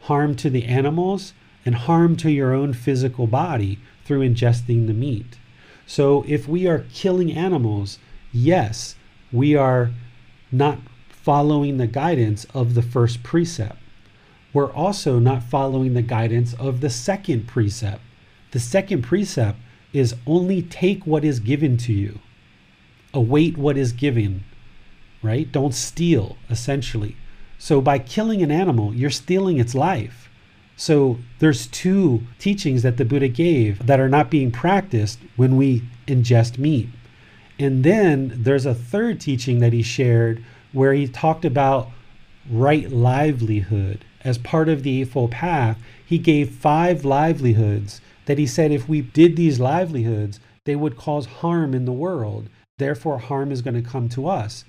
harm to the animals, and harm to your own physical body through ingesting the meat. So if we are killing animals, yes, we are not following the guidance of the first precept. We're also not following the guidance of the second precept. The second precept is only take what is given to you, await what is given, right? Don't steal, essentially. So by killing an animal, you're stealing its life. So there's two teachings that the Buddha gave that are not being practiced when we ingest meat. And then there's a third teaching that he shared where he talked about right livelihood. As part of the Eightfold Path, he gave five livelihoods that he said if we did these livelihoods, they would cause harm in the world. Therefore, harm is going to come to us.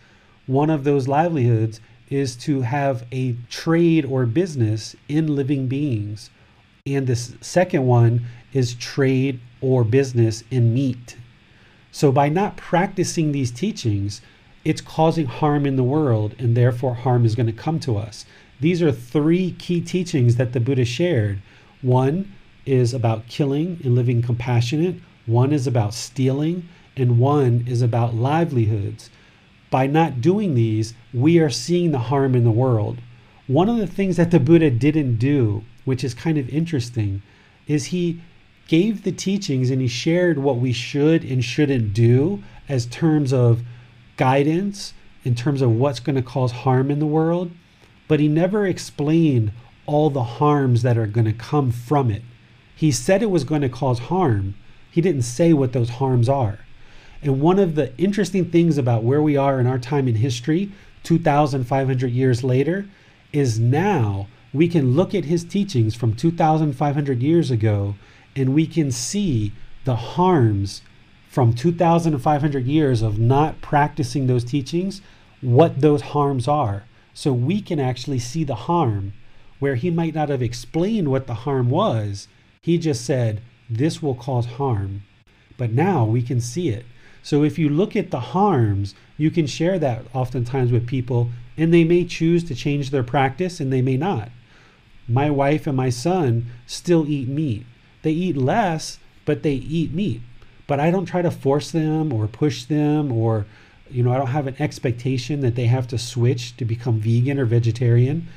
One of those livelihoods is to have a trade or business in living beings. And the second one is trade or business in meat. So by not practicing these teachings, it's causing harm in the world, and therefore harm is going to come to us. These are three key teachings that the Buddha shared. One is about killing and living compassionate, one is about stealing, and one is about livelihoods by not doing these, we are seeing the harm in the world. One of the things that the Buddha didn't do, which is kind of interesting, is he gave the teachings and he shared what we should and shouldn't do as terms of guidance, in terms of what's going to cause harm in the world, but he never explained all the harms that are going to come from it. He said it was going to cause harm. He didn't say what those harms are. And one of the interesting things about where we are in our time in history, 2,500 years later, is now we can look at his teachings from 2,500 years ago and we can see the harms from 2,500 years of not practicing those teachings, what those harms are. So we can actually see the harm where he might not have explained what the harm was. He just said, This will cause harm. But now we can see it. So if you look at the harms, you can share that oftentimes with people, and they may choose to change their practice and they may not. My wife and my son still eat meat. They eat less, but they eat meat. But I don't try to force them or push them or you know, I don't have an expectation that they have to switch to become vegan or vegetarian.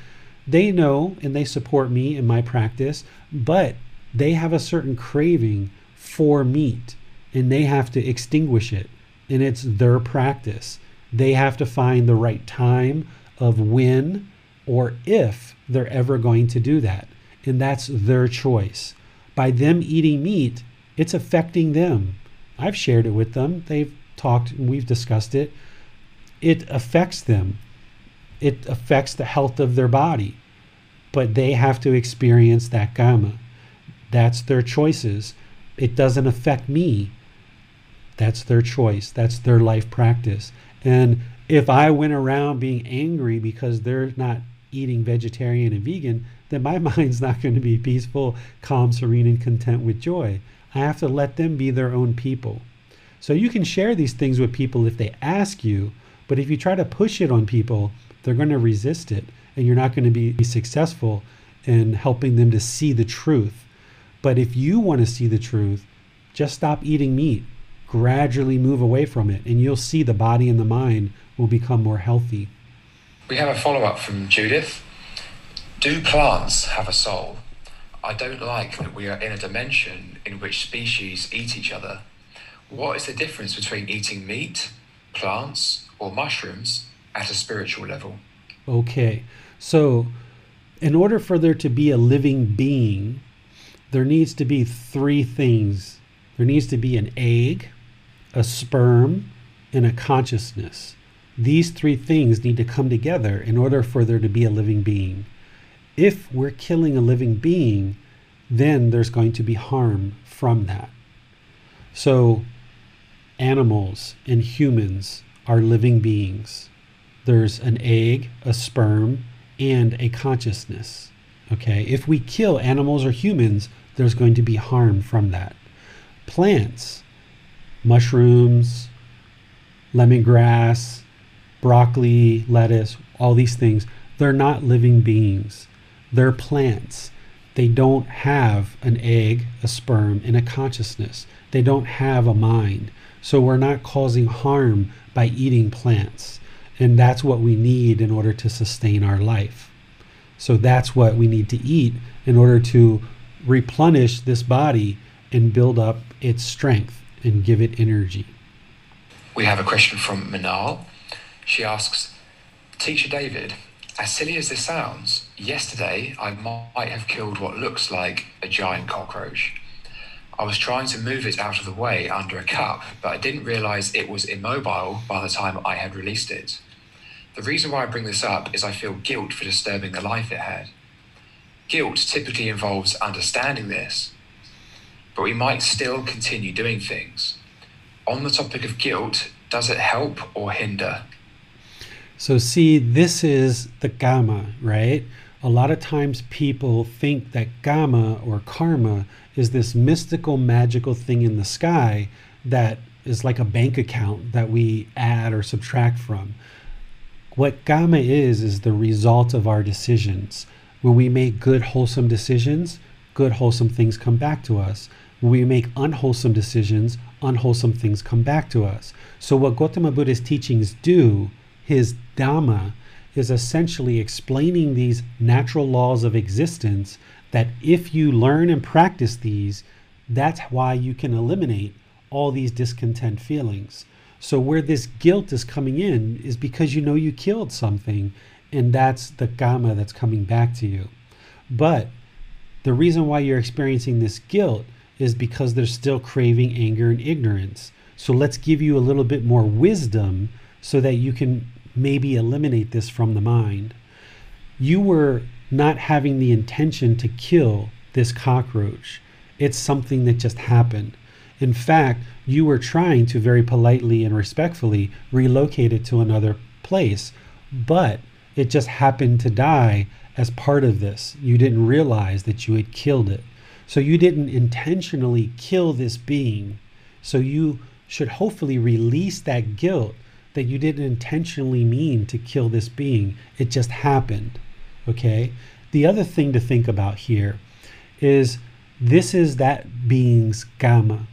They know and they support me in my practice, but they have a certain craving for meat and they have to extinguish it. And it's their practice. They have to find the right time of when or if they're ever going to do that. And that's their choice. By them eating meat, it's affecting them. I've shared it with them. They've talked and we've discussed it. It affects them, it affects the health of their body. But they have to experience that kamma. That's their choices. It doesn't affect me. That's their choice. That's their life practice. And if I went around being angry because they're not eating vegetarian and vegan, then my mind's not going to be peaceful, calm, serene, and content with joy. I have to let them be their own people. So you can share these things with people if they ask you, but if you try to push it on people, they're going to resist it and you're not going to be successful in helping them to see the truth. But if you want to see the truth, just stop eating meat gradually move away from it, and you'll see the body and the mind will become more healthy. We have a follow up from Judith. Do plants have a soul? I don't like that we are in a dimension in which species eat each other. What is the difference between eating meat, plants, or mushrooms at a spiritual level? Okay, so in order for there to be a living being, there needs to be three things there needs to be an egg, a sperm, and a consciousness. These three things need to come together in order for there to be a living being. If we're killing a living being, then there's going to be harm from that. So, animals and humans are living beings. There's an egg, a sperm, and a consciousness. Okay, if we kill animals or humans, there's going to be harm from that. Plants mushrooms, lemongrass, broccoli, lettuce, all these things, they're not living beings. They're plants. they don't have an egg, a sperm, and a consciousness. They don't have a mind. So we're not causing harm by eating plants. And that's what we need in order to sustain our life. So that's what we need to eat in order to replenish this body and build up its strength and give it energy. We have a question from Manal. She asks Teacher David, as silly as this sounds, yesterday I might have killed what looks like a giant cockroach. I was trying to move it out of the way under a cup, but I didn't realize it was immobile by the time I had released it. The reason why I bring this up is I feel guilt for disturbing the life it had. Guilt typically involves understanding this, but we might still continue doing things. On the topic of guilt, does it help or hinder? So, see, this is the karma, right? A lot of times people think that kamma or karma is this mystical, magical thing in the sky that is like a bank account that we add or subtract from. What karma is, is the result of our decisions. When we make good, wholesome decisions, good, wholesome things come back to us. When we make unwholesome decisions, unwholesome things come back to us. So, what Gautama Buddha's teachings do his Dhamma is essentially explaining these natural laws of existence that if you learn and practice these, that's why you can eliminate all these discontent feelings. So, where this guilt is coming in is because you know you killed something, and that's the karma that's coming back to you. But the reason why you're experiencing this guilt is because there's still craving, anger, and ignorance. So, let's give you a little bit more wisdom so that you can maybe eliminate this from the mind. You were not having the intention to kill this cockroach. It's something that just happened. In fact, you were trying to very politely and respectfully relocate it to another place, but it just happened to die as part of this. You didn't realize that you had killed it. So you didn't intentionally kill this being. So you should hopefully release that guilt that you didn't intentionally mean to kill this being. It just happened. Okay? The other thing to think about here is this is that being's karma.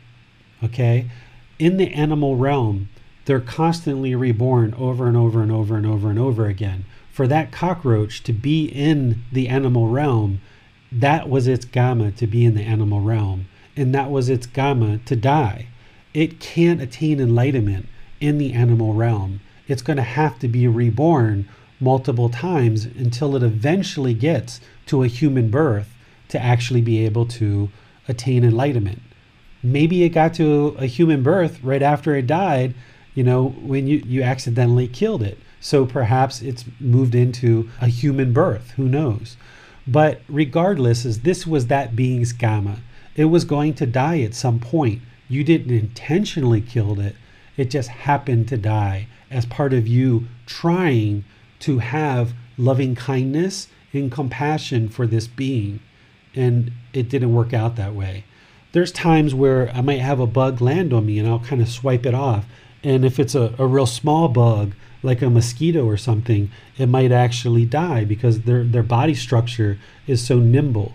Okay? In the animal realm, they're constantly reborn over and over and over and over and over again. For that cockroach to be in the animal realm, that was its karma to be in the animal realm. And that was its karma to die. It can't attain enlightenment in the animal realm. It's going to have to be reborn multiple times until it eventually gets to a human birth to actually be able to attain enlightenment. Maybe it got to a human birth right after it died, you know, when you, you accidentally killed it. So perhaps it's moved into a human birth. Who knows? But regardless, as this was that being's karma, it was going to die at some point. You didn't intentionally kill it, it just happened to die as part of you trying to have loving kindness and compassion for this being. And it didn't work out that way. There's times where I might have a bug land on me and I'll kind of swipe it off. And if it's a, a real small bug, like a mosquito or something, it might actually die because their, their body structure is so nimble.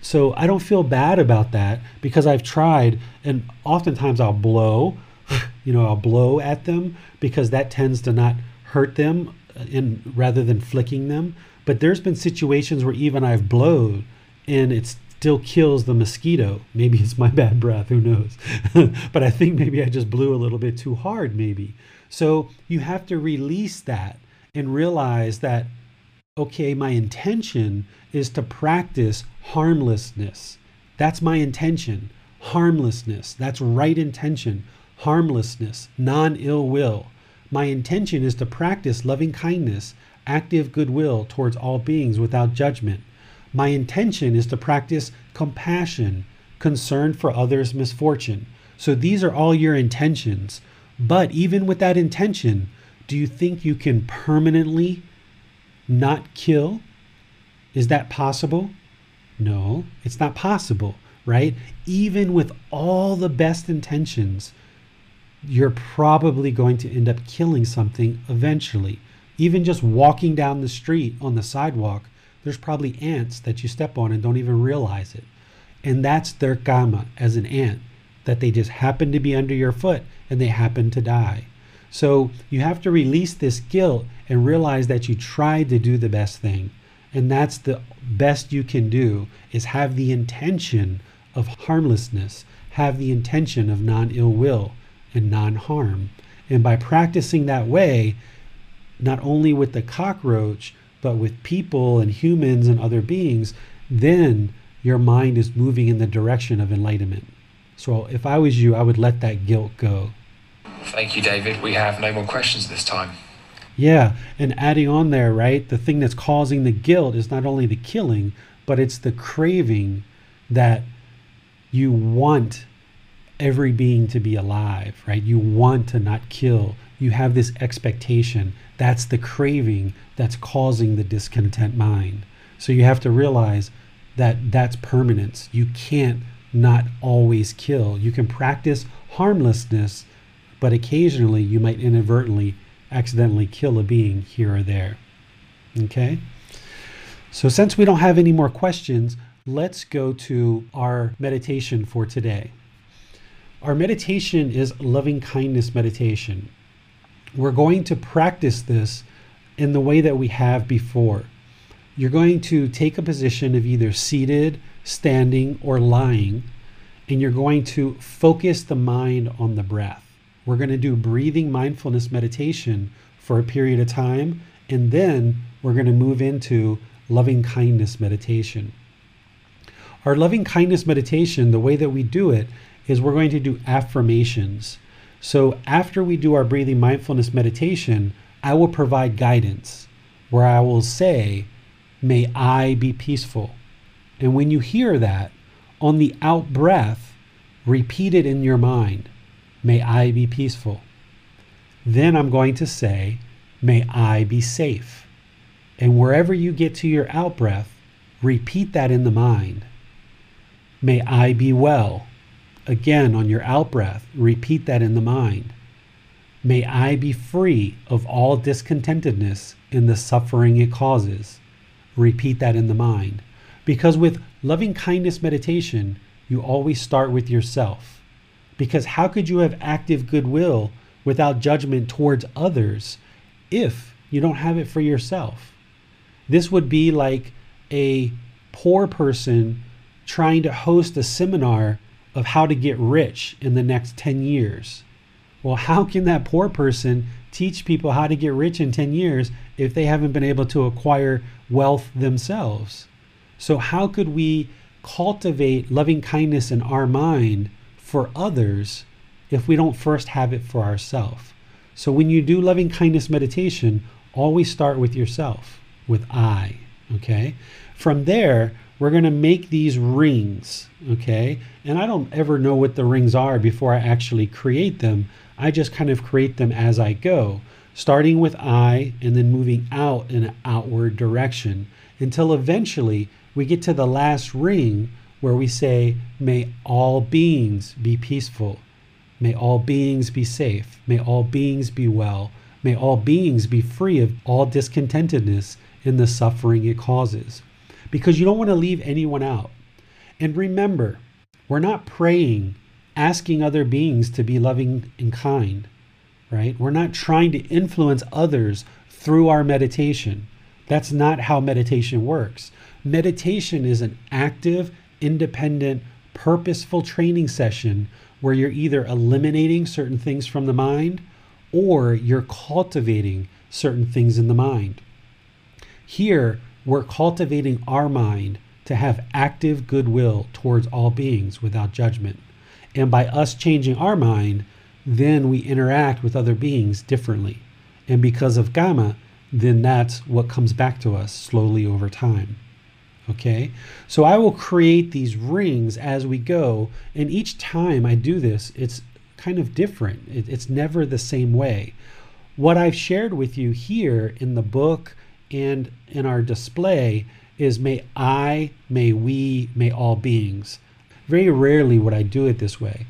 So I don't feel bad about that because I've tried, and oftentimes I'll blow you know, I'll blow at them because that tends to not hurt them in rather than flicking them. But there's been situations where even I've blowed and it still kills the mosquito. Maybe it's my bad breath, who knows? but I think maybe I just blew a little bit too hard, maybe. So you have to release that and realize that, okay, my intention is to practice harmlessness. That's my intention. Harmlessness. That's right intention harmlessness, non ill will. My intention is to practice loving kindness, active goodwill towards all beings without judgment. My intention is to practice compassion, concern for others' misfortune. So these are all your intentions. But even with that intention, do you think you can permanently not kill? Is that possible? No, it's not possible, right? Even with all the best intentions, you're probably going to end up killing something eventually. Even just walking down the street on the sidewalk, there's probably ants that you step on and don't even realize it. And that's their karma as an ant, that they just happen to be under your foot and they happen to die. So you have to release this guilt and realize that you tried to do the best thing. And that's the best you can do is have the intention of harmlessness, have the intention of non ill will and non harm. And by practicing that way, not only with the cockroach, but with people and humans and other beings, then your mind is moving in the direction of enlightenment. So if I was you, I would let that guilt go. Thank you, David. We have no more questions this time. Yeah, and adding on there, right, the thing that's causing the guilt is not only the killing, but it's the craving that you want every being to be alive, right? You want to not kill. You have this expectation. That's the craving that's causing the discontent mind. So you have to realize that that's permanence. You can't not always kill. You can practice harmlessness, but occasionally you might inadvertently accidentally kill a being here or there. Okay? So, since we don't have any more questions, let's go to our meditation for today. Our meditation is loving kindness meditation. We're going to practice this in the way that we have before. You're going to take a position of either seated, standing, or lying, and you're going to focus the mind on the breath. We're going to do breathing mindfulness meditation for a period of time, and then we're going to move into loving kindness meditation. Our loving kindness meditation, the way that we do it is we're going to do affirmations. So after we do our breathing mindfulness meditation, I will provide guidance where I will say, May I be peaceful. And when you hear that, on the out breath, repeat it in your mind. May I be peaceful. Then I'm going to say, May I be safe. And wherever you get to your out breath, repeat that in the mind. May I be well. Again, on your out breath, repeat that in the mind. May I be free of all discontentedness in the suffering it causes. Repeat that in the mind. Because with loving kindness meditation, you always start with yourself. Because how could you have active goodwill without judgment towards others if you don't have it for yourself? This would be like a poor person trying to host a seminar of how to get rich in the next 10 years. Well, how can that poor person teach people how to get rich in 10 years if they haven't been able to acquire wealth themselves? So, how could we cultivate loving kindness in our mind for others if we don't first have it for ourselves. So when you do loving kindness meditation, always start with yourself, with I, okay? From there, we're going to make these rings, okay? And I don't ever know what the rings are before I actually create them. I just kind of create them as I go, starting with I and then moving out in an outward direction until eventually we get to the last ring where we say, May all beings be peaceful. May all beings be safe. May all beings be well. May all beings be free of all discontentedness in the suffering it causes. Because you don't want to leave anyone out. And remember, we're not praying, asking other beings to be loving and kind, right? We're not trying to influence others through our meditation. That's not how meditation works. Meditation is an active independent, purposeful training session where you're either eliminating certain things from the mind or you're cultivating certain things in the mind. Here, we're cultivating our mind to have active goodwill towards all beings without judgment. And by us changing our mind, then we interact with other beings differently. And because of kamma, then that's what comes back to us slowly over time. Okay, so I will create these rings as we go, and each time I do this, it's kind of different. It, it's never the same way. What I've shared with you here in the book and in our display is may I, may we, may all beings. Very rarely would I do it this way.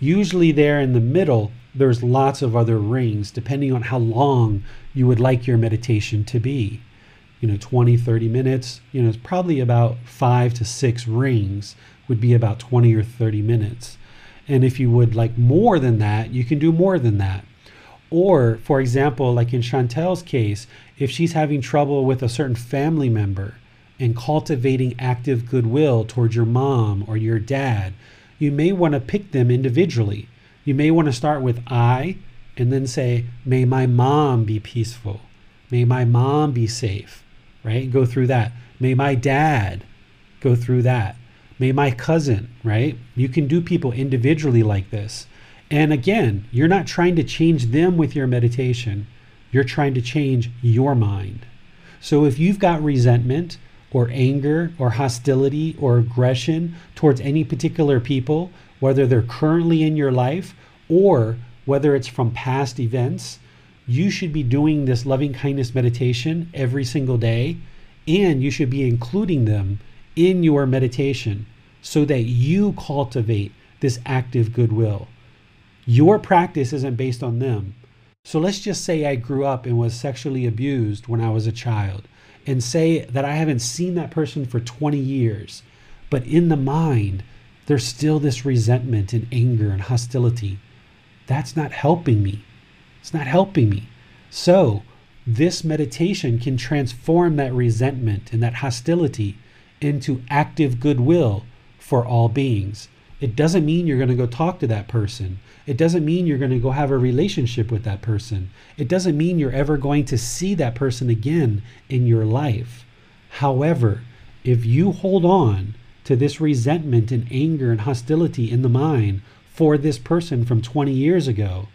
Usually, there in the middle, there's lots of other rings depending on how long you would like your meditation to be. you know 20 30 minutes you know it's probably about five to six rings would be about 20 or 30 minutes and if you would like more than that you can do more than that or for example like in chantel's case if she's having trouble with a certain family member and cultivating active goodwill towards your mom or your dad you may want to pick them individually you may want to start with i and then say may my mom be peaceful may my mom be safe right? Go through that. May my dad go through that. May my cousin, right? You can do people individually like this. And again, you're not trying to change them with your meditation, you're trying to change your mind. So if you've got resentment or anger or hostility or aggression towards any particular people, whether they're currently in your life or whether it's from past events, you should be doing this loving kindness meditation every single day, and you should be including them in your meditation so that you cultivate this active goodwill. Your practice isn't based on them. So let's just say I grew up and was sexually abused when I was a child, and say that I haven't seen that person for 20 years, but in the mind, there's still this resentment and anger and hostility. That's not helping me. It's not helping me. So, this meditation can transform that resentment and that hostility into active goodwill for all beings. It doesn't mean you're going to go talk to that person. It doesn't mean you're going to go have a relationship with that person. It doesn't mean you're ever going to see that person again in your life. However, if you hold on to this resentment and anger and hostility in the mind for this person from 20 years ago,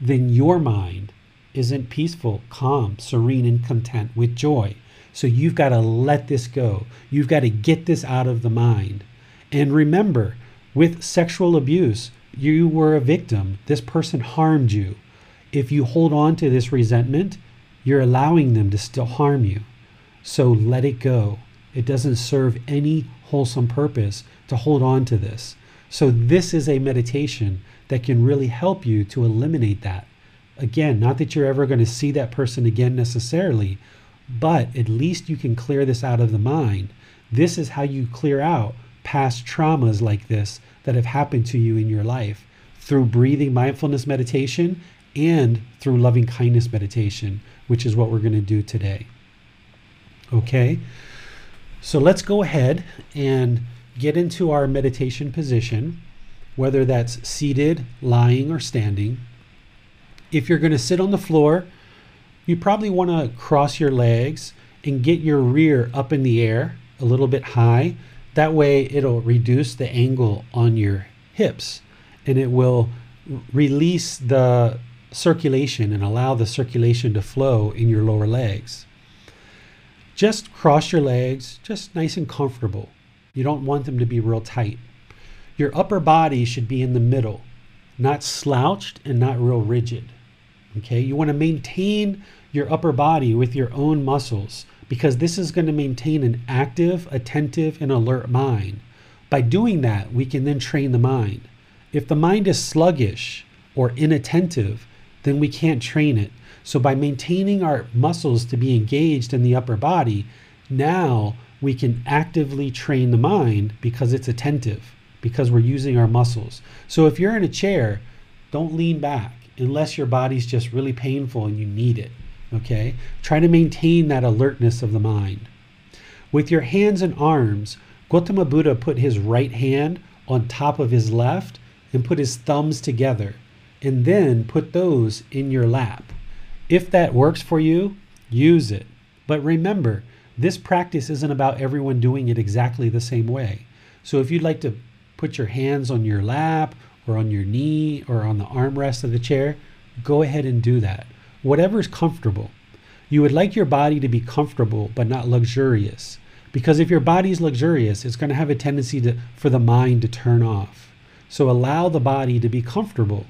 then your mind isn't peaceful, calm, serene, and content with joy. So you've got to let this go. You've got to get this out of the mind. And remember, with sexual abuse, you were a victim. This person harmed you. If you hold on to this resentment, you're allowing them to still harm you. So let it go. It doesn't serve any wholesome purpose to hold on to this. So, this is a meditation that can really help you to eliminate that. Again, not that you're ever going to see that person again necessarily, but at least you can clear this out of the mind. This is how you clear out past traumas like this that have happened to you in your life through breathing mindfulness meditation and through loving kindness meditation, which is what we're going to do today. Okay, so let's go ahead and get into our meditation position, whether that's seated, lying, or standing. If you're going to sit on the floor, you probably want to cross your legs and get your rear up in the air a little bit high. That way, it'll reduce the angle on your hips and it will release the circulation and allow the circulation to flow in your lower legs. Just cross your legs, just nice and comfortable. You don't want them to be real tight. Your upper body should be in the middle, not slouched and not real rigid. Okay, you want to maintain your upper body with your own muscles because this is going to maintain an active, attentive, and alert mind. By doing that, we can then train the mind. If the mind is sluggish or inattentive, then we can't train it. So, by maintaining our muscles to be engaged in the upper body, now we can actively train the mind because it's attentive, because we're using our muscles. So if you're in a chair, don't lean back unless your body's just really painful and you need it. Okay? Try to maintain that alertness of the mind. With your hands and arms, Gautama Buddha put his right hand on top of his left and put his thumbs together, and then put those in your lap. If that works for you, use it. But remember, this practice isn't about everyone doing it exactly the same way. So if you'd like to put your hands on your lap or on your knee or on the armrest of the chair, go ahead and do that. Whatever is comfortable. You would like your body to be comfortable but not luxurious. Because if your body is luxurious, it's going to have a tendency to, for the mind to turn off. So allow the body to be comfortable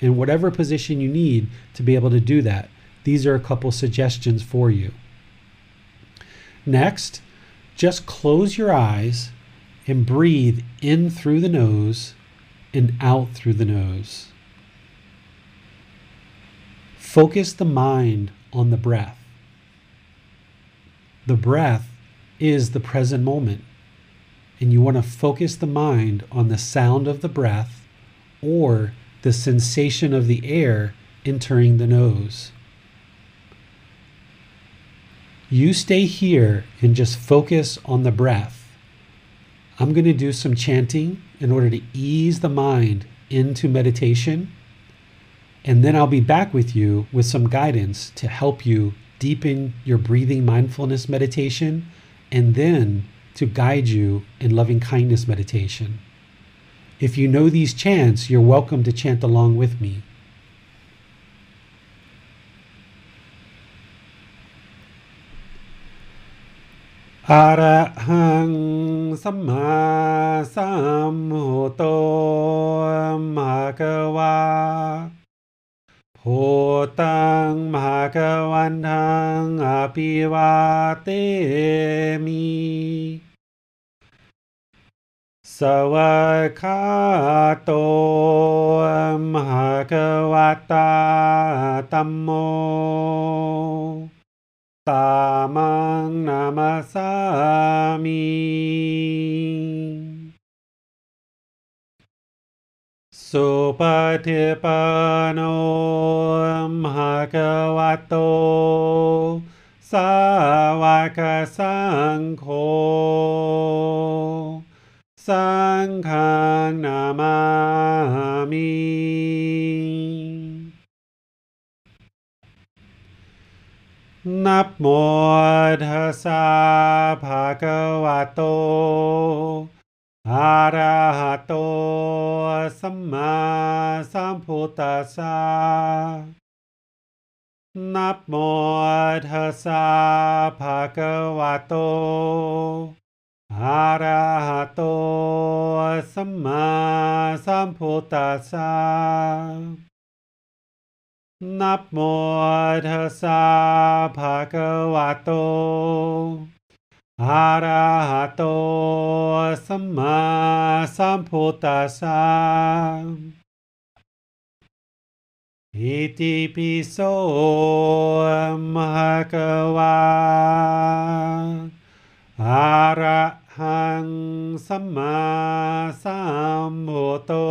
in whatever position you need to be able to do that. These are a couple suggestions for you. Next, just close your eyes and breathe in through the nose and out through the nose. Focus the mind on the breath. The breath is the present moment. And you want to focus the mind on the sound of the breath or the sensation of the air entering the nose. You stay here and just focus on the breath. I'm going to do some chanting in order to ease the mind into meditation. And then I'll be back with you with some guidance to help you deepen your breathing mindfulness meditation and then to guide you in loving kindness meditation. If you know these chants, you're welcome to chant along with me. Arahang Sama Samhoto Bhagava พุตังมหากวันทังอภิวาเตมิสวัสคาโตมหากวตาตัมโม ตามังนามาสามี สุปฏิปันโนมหะกวะโต สาวกสังโฆ สังฆนามามินับโมทัสสะภะคะวะโต อะระหะโตสัมมาสัมพุทธัสสะนับโมทัสสะภะคะวะโตอะระหะโตสัมมาสัมพุทธัสสะนับโมทัสสะภะคะวะโต Arahato sama samputasa Iti piso mahakawa Arahang sama samputo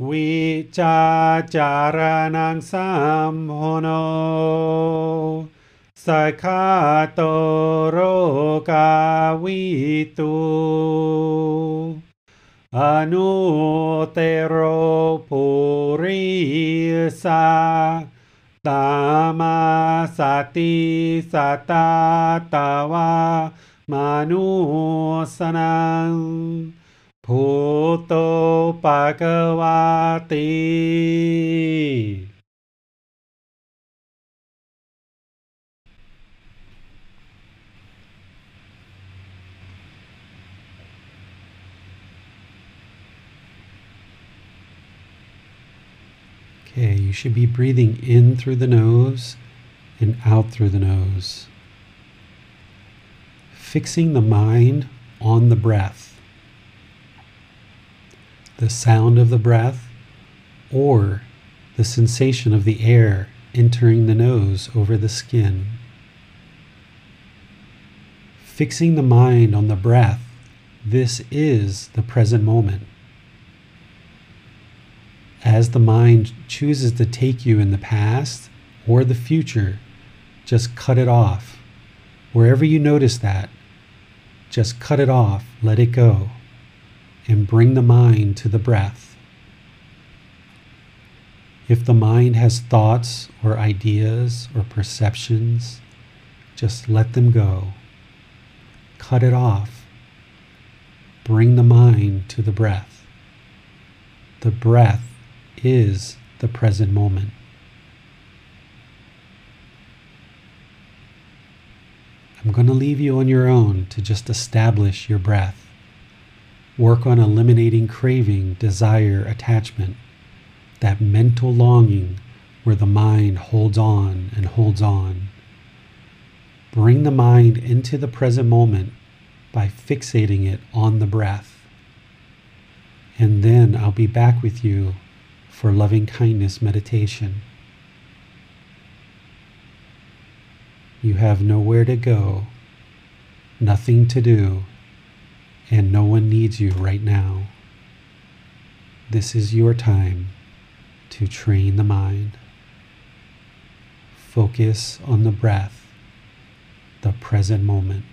Wicacaranang samhono samhono. สคาโตโรกาวิตุอนุเตโรภูริสาตามาสติสตาตาวามานุสนังภูโตปะกวาติ Okay, you should be breathing in through the nose and out through the nose. Fixing the mind on the breath, the sound of the breath, or the sensation of the air entering the nose over the skin. Fixing the mind on the breath, this is the present moment as the mind chooses to take you in the past or the future, just cut it off. Wherever you notice that, just cut it off, let it go, and bring the mind to the breath. If the mind has thoughts or ideas or perceptions, just let them go. Cut it off. Bring the mind to the breath. The breath is the present moment. I'm going to leave you on your own to just establish your breath. Work on eliminating craving, desire, attachment, that mental longing where the mind holds on and holds on. Bring the mind into the present moment by fixating it on the breath. And then I'll be back with you for loving kindness meditation. You have nowhere to go, nothing to do, and no one needs you right now. This is your time to train the mind. Focus on the breath, the present moment.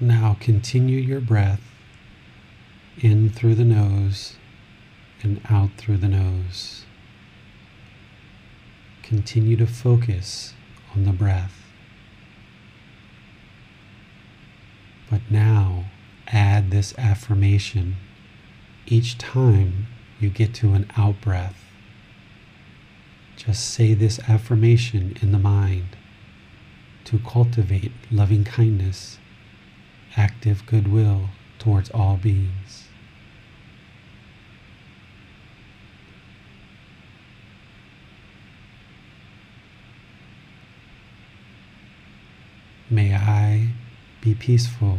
Now continue your breath in through the nose and out through the nose. Continue to focus on the breath. But now add this affirmation each time you get to an out breath. Just say this affirmation in the mind to cultivate loving kindness active goodwill towards all beings. May I be peaceful.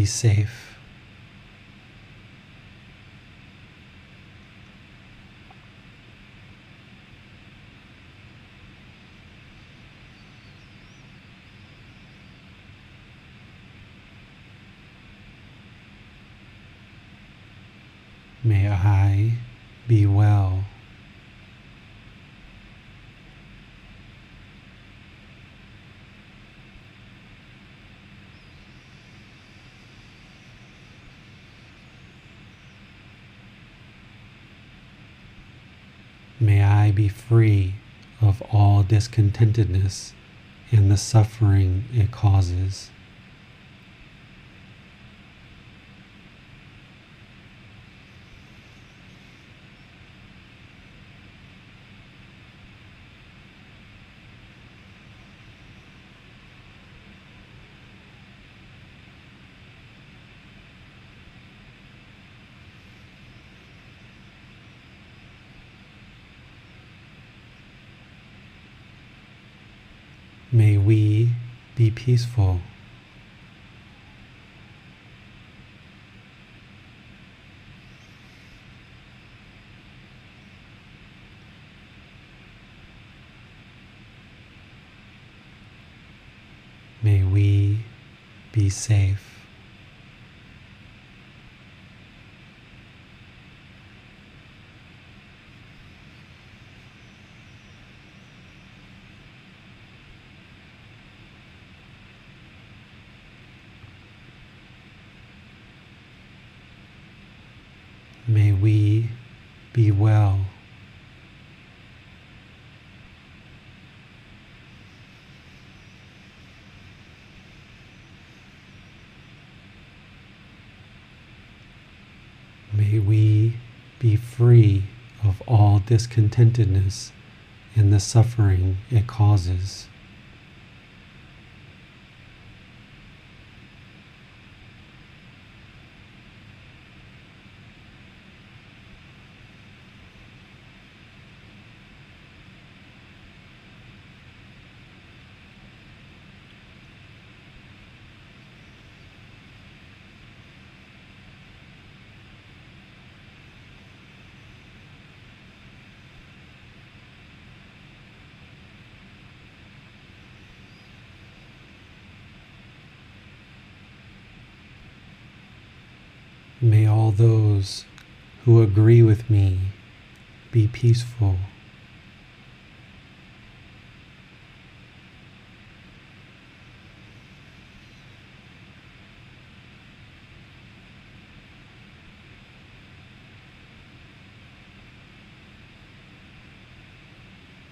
Be safe. May I be well. May I be free of all discontentedness and the suffering it causes. May we be peaceful. May we be safe. May we be well. May we be free of all discontentedness and the suffering it causes. May all those who agree with me be peaceful.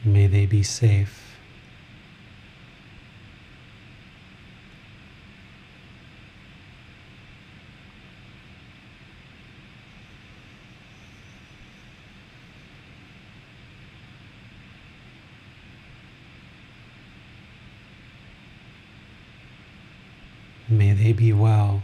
May they be safe. May they be well.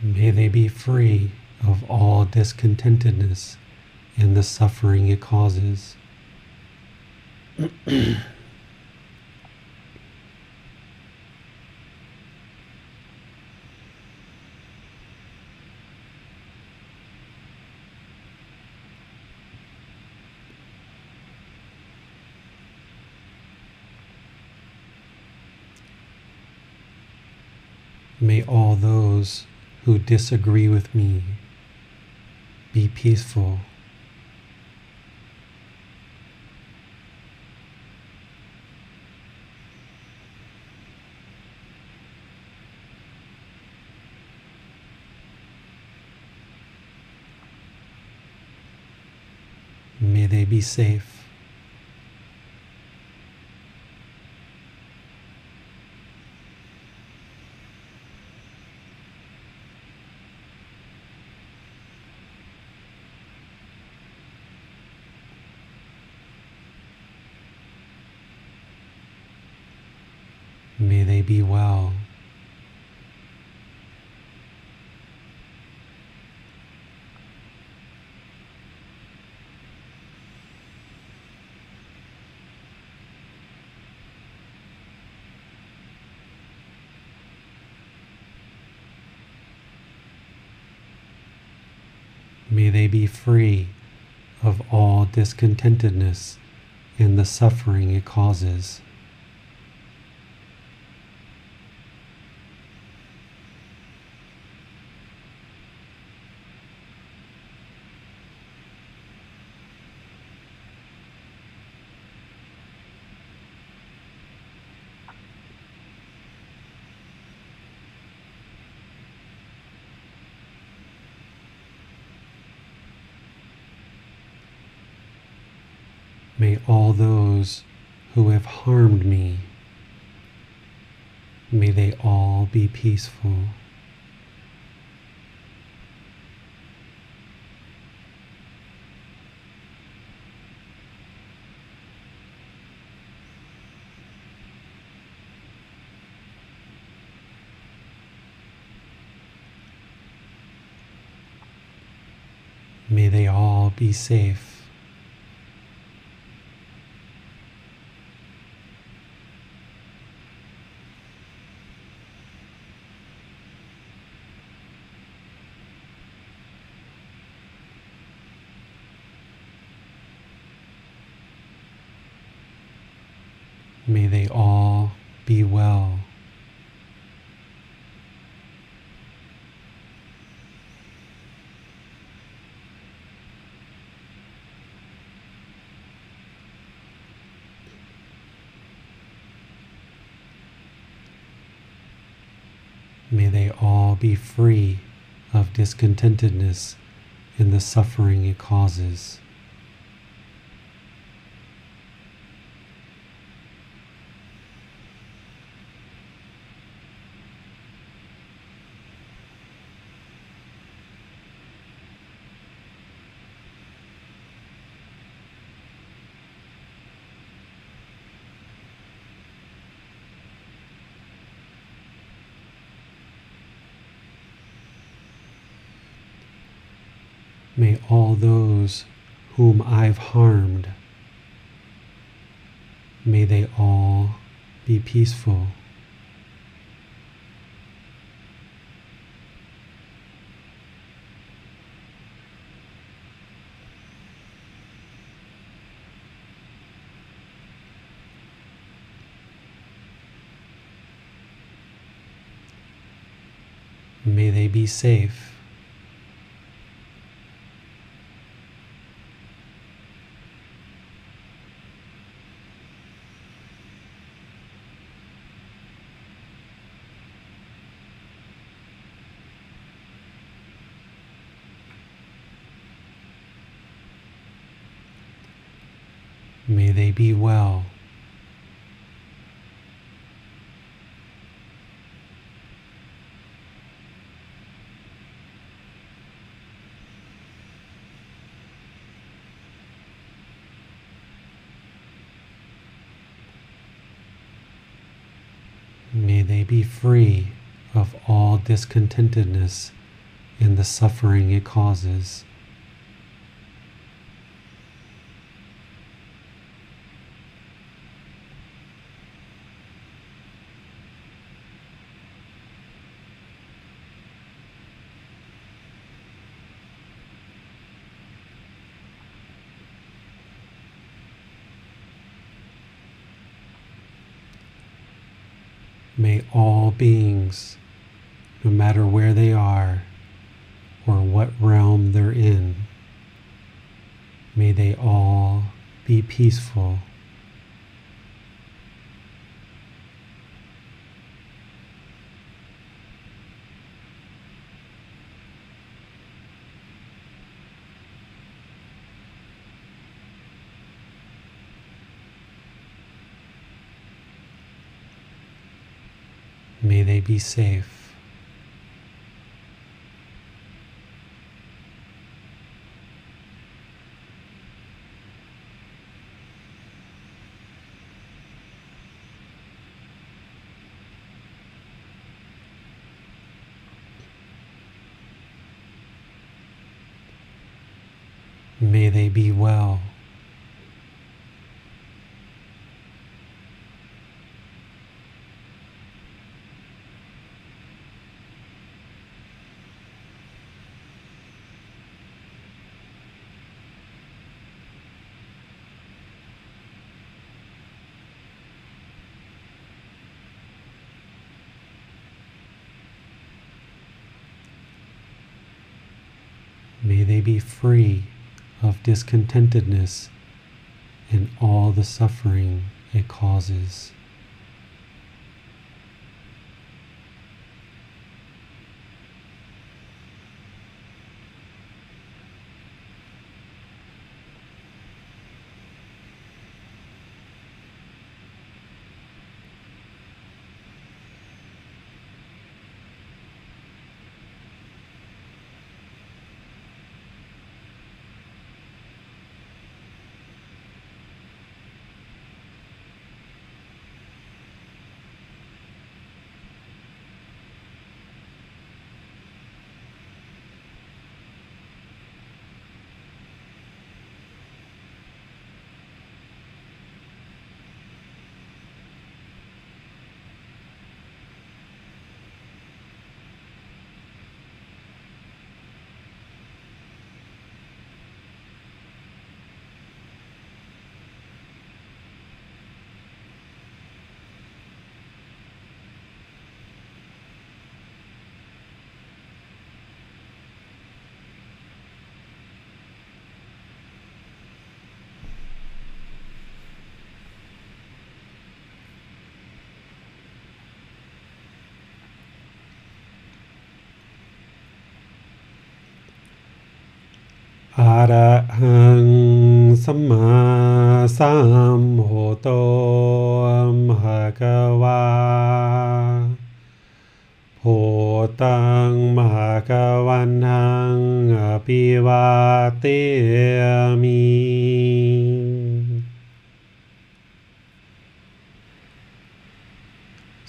May they be free of all discontentedness and the suffering it causes. May all those who disagree with me be peaceful. May they be safe. May they be well. May they be free of all discontentedness and the suffering it causes. May those who have harmed me, may they all be peaceful. May they all be safe. May they all be well. May they all be free of discontentedness in the suffering it causes. May all those whom I've harmed, may they all be peaceful. May they be safe. May they be well. May they be free of all discontentedness and the suffering it causes. May all beings, no matter where they are or what realm they're in, may they all be peaceful. be safe. May they be well. Free of discontentedness and all the suffering it causes. สัมมาสัมโหโตมหากวาโหตังมหากวันหังอภิวาเตมี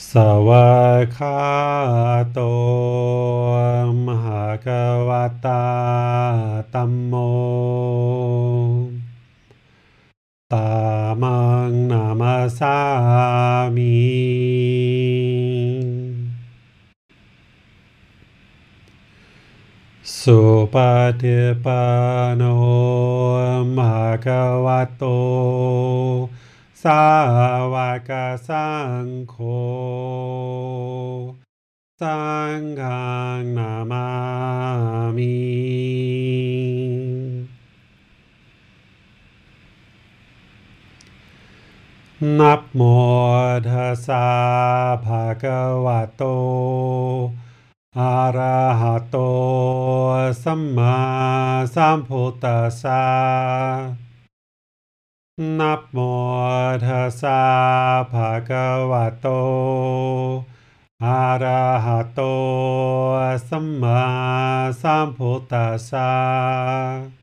สวัคาโตมหากวตาตัมโม Swami. Supatipano Makavato Savaka Sankho Sangang Namami. นับโมทัสสะภะคะวะโต อะระหะโต สัมมาสัมพุทธัสสะ นับโมทัสสะภะคะวะโต อะระหะโต สัมมาสัมพุทธัสสะ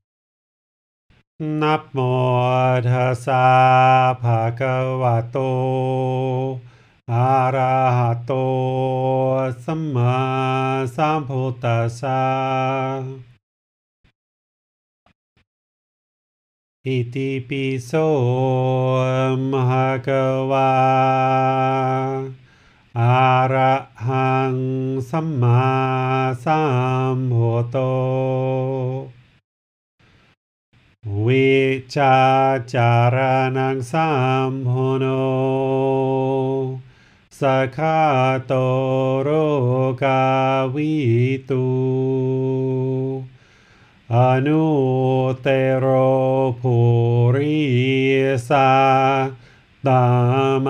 นับโมทัสสะภะคะวะโต อะระหะโต สัมมาสัมพุทธัสสะ อิติปิโสมหะกวาอะระหังสัมมาสัมพุทโธ วิชาจารนัง สัมโหโนสคาโตโรกาวิตูอนุเตโรภูริสาตาม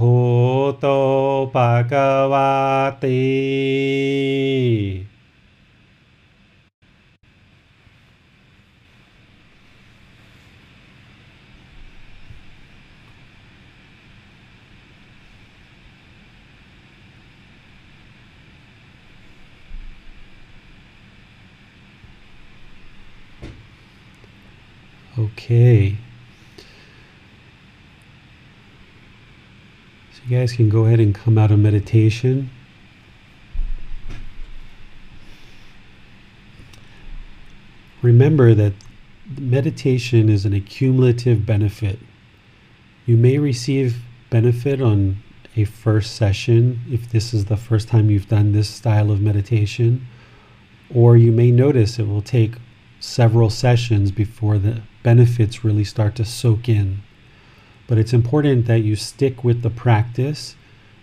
าสติสตาตาวามานุสนังภูโตปะ you guys can go ahead and come out of meditation. Remember that meditation is an accumulative benefit. You may receive benefit on a first session if this is the first time you've done this style of meditation, or you may notice it will take several sessions before the benefits really start to soak in. But it's important that you stick with the practice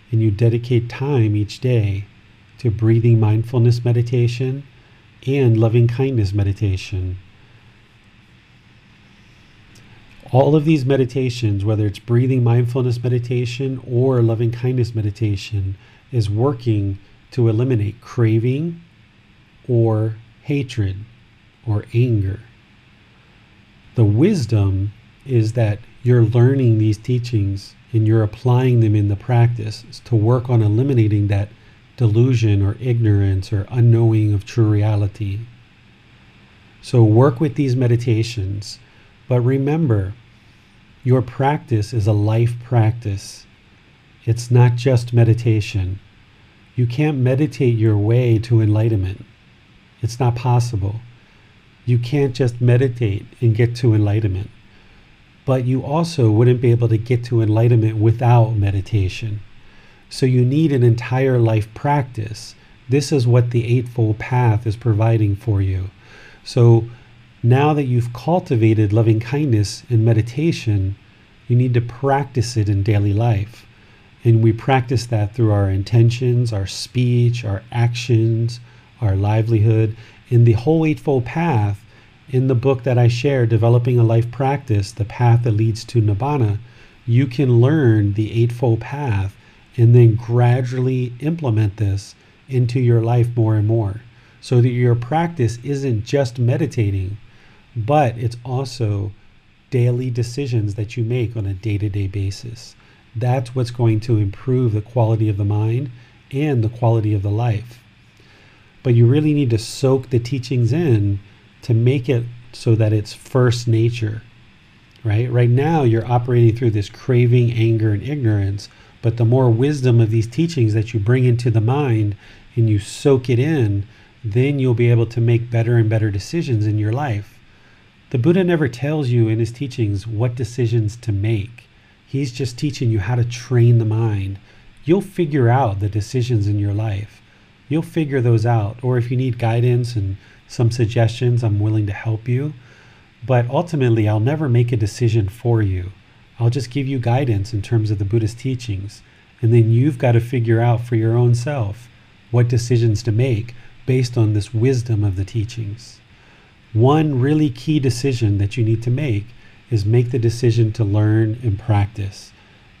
and you dedicate time each day to breathing mindfulness meditation and loving kindness meditation. All of these meditations, whether it's breathing mindfulness meditation or loving kindness meditation, is working to eliminate craving or hatred or anger. The wisdom is that you're learning these teachings and you're applying them in the practice to work on eliminating that delusion or ignorance or unknowing of true reality. So work with these meditations, but remember, your practice is a life practice. It's not just meditation. You can't meditate your way to enlightenment. It's not possible. You can't just meditate and get to enlightenment. But you also wouldn't be able to get to enlightenment without meditation. So you need an entire life practice. This is what the Eightfold Path is providing for you. So now that you've cultivated loving kindness in meditation, you need to practice it in daily life. And we practice that through our intentions, our speech, our actions, our livelihood. In the whole Eightfold Path, in the book that I share, Developing a Life Practice, The Path That Leads to Nibbana, you can learn the Eightfold Path and then gradually implement this into your life more and more so that your practice isn't just meditating, but it's also daily decisions that you make on a day to day basis. That's what's going to improve the quality of the mind and the quality of the life. But you really need to soak the teachings in to make it so that it's first nature, right? Right now, you're operating through this craving, anger, and ignorance but the more wisdom of these teachings that you bring into the mind and you soak it in, then you'll be able to make better and better decisions in your life. The Buddha never tells you in his teachings what decisions to make. He's just teaching you how to train the mind. You'll figure out the decisions in your life. You'll figure those out. Or if you need guidance and some suggestions, I'm willing to help you. But ultimately, I'll never make a decision for you. I'll just give you guidance in terms of the Buddhist teachings. And then you've got to figure out for your own self what decisions to make based on this wisdom of the teachings. One really key decision that you need to make is make the decision to learn and practice.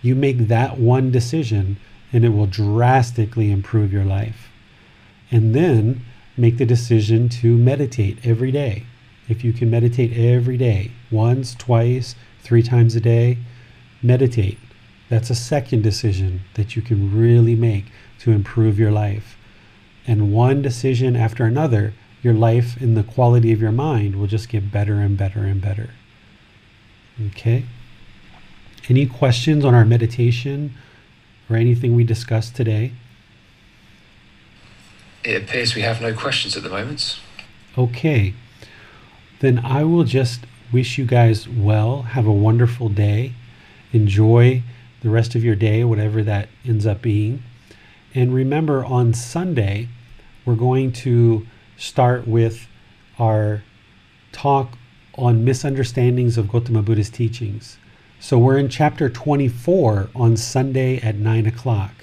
You make that one decision and it will drastically improve your life. And then make the decision to meditate every day. If you can meditate every day, once, twice, three times a day, meditate. That's a second decision that you can really make to improve your life. And one decision after another, your life and the quality of your mind will just get better and better and better. Okay? Any questions on our meditation or anything we discussed today? It appears we have no questions at the moment. Okay. Then I will just wish you guys well. Have a wonderful day. Enjoy the rest of your day, whatever that ends up being. And remember, on Sunday, we're going to start with our talk on misunderstandings of Gautama Buddha's teachings. So we're in chapter 24 on Sunday at 9 o'clock.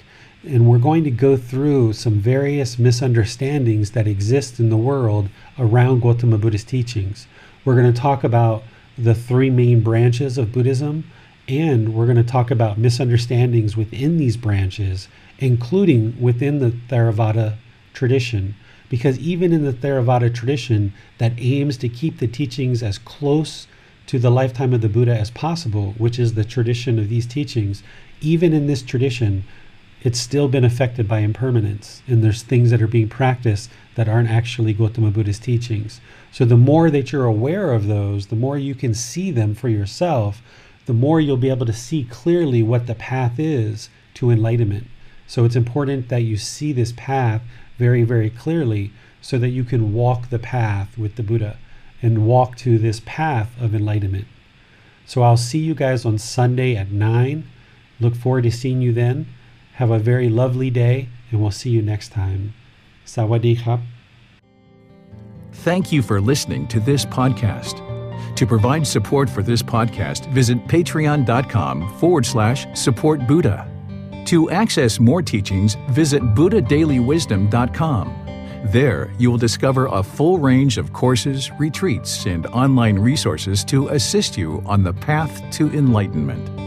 And we're going to go through some various misunderstandings that exist in the world around Gautama Buddha's teachings. We're going to talk about the three main branches of Buddhism and we're going to talk about misunderstandings within these branches, including within the Theravada tradition. Because even in the Theravada tradition that aims to keep the teachings as close to the lifetime of the Buddha as possible, which is the tradition of these teachings, even in this tradition, it's still been affected by impermanence. And there's things that are being practiced that aren't actually Gautama Buddha's teachings. So the more that you're aware of those, the more you can see them for yourself, the more you'll be able to see clearly what the path is to enlightenment. So it's important that you see this path very, very clearly so that you can walk the path with the Buddha and walk to this path of enlightenment. So I'll see you guys on Sunday at 9. Look forward to seeing you then. Have a very lovely day, and we'll see you next time. Sawadee krap. Thank you for listening to this podcast. To provide support for this podcast, visit patreon.com forward slash support Buddha. To access more teachings, visit buddhadailywisdom.com. There, you will discover a full range of courses, retreats, and online resources to assist you on the path to enlightenment.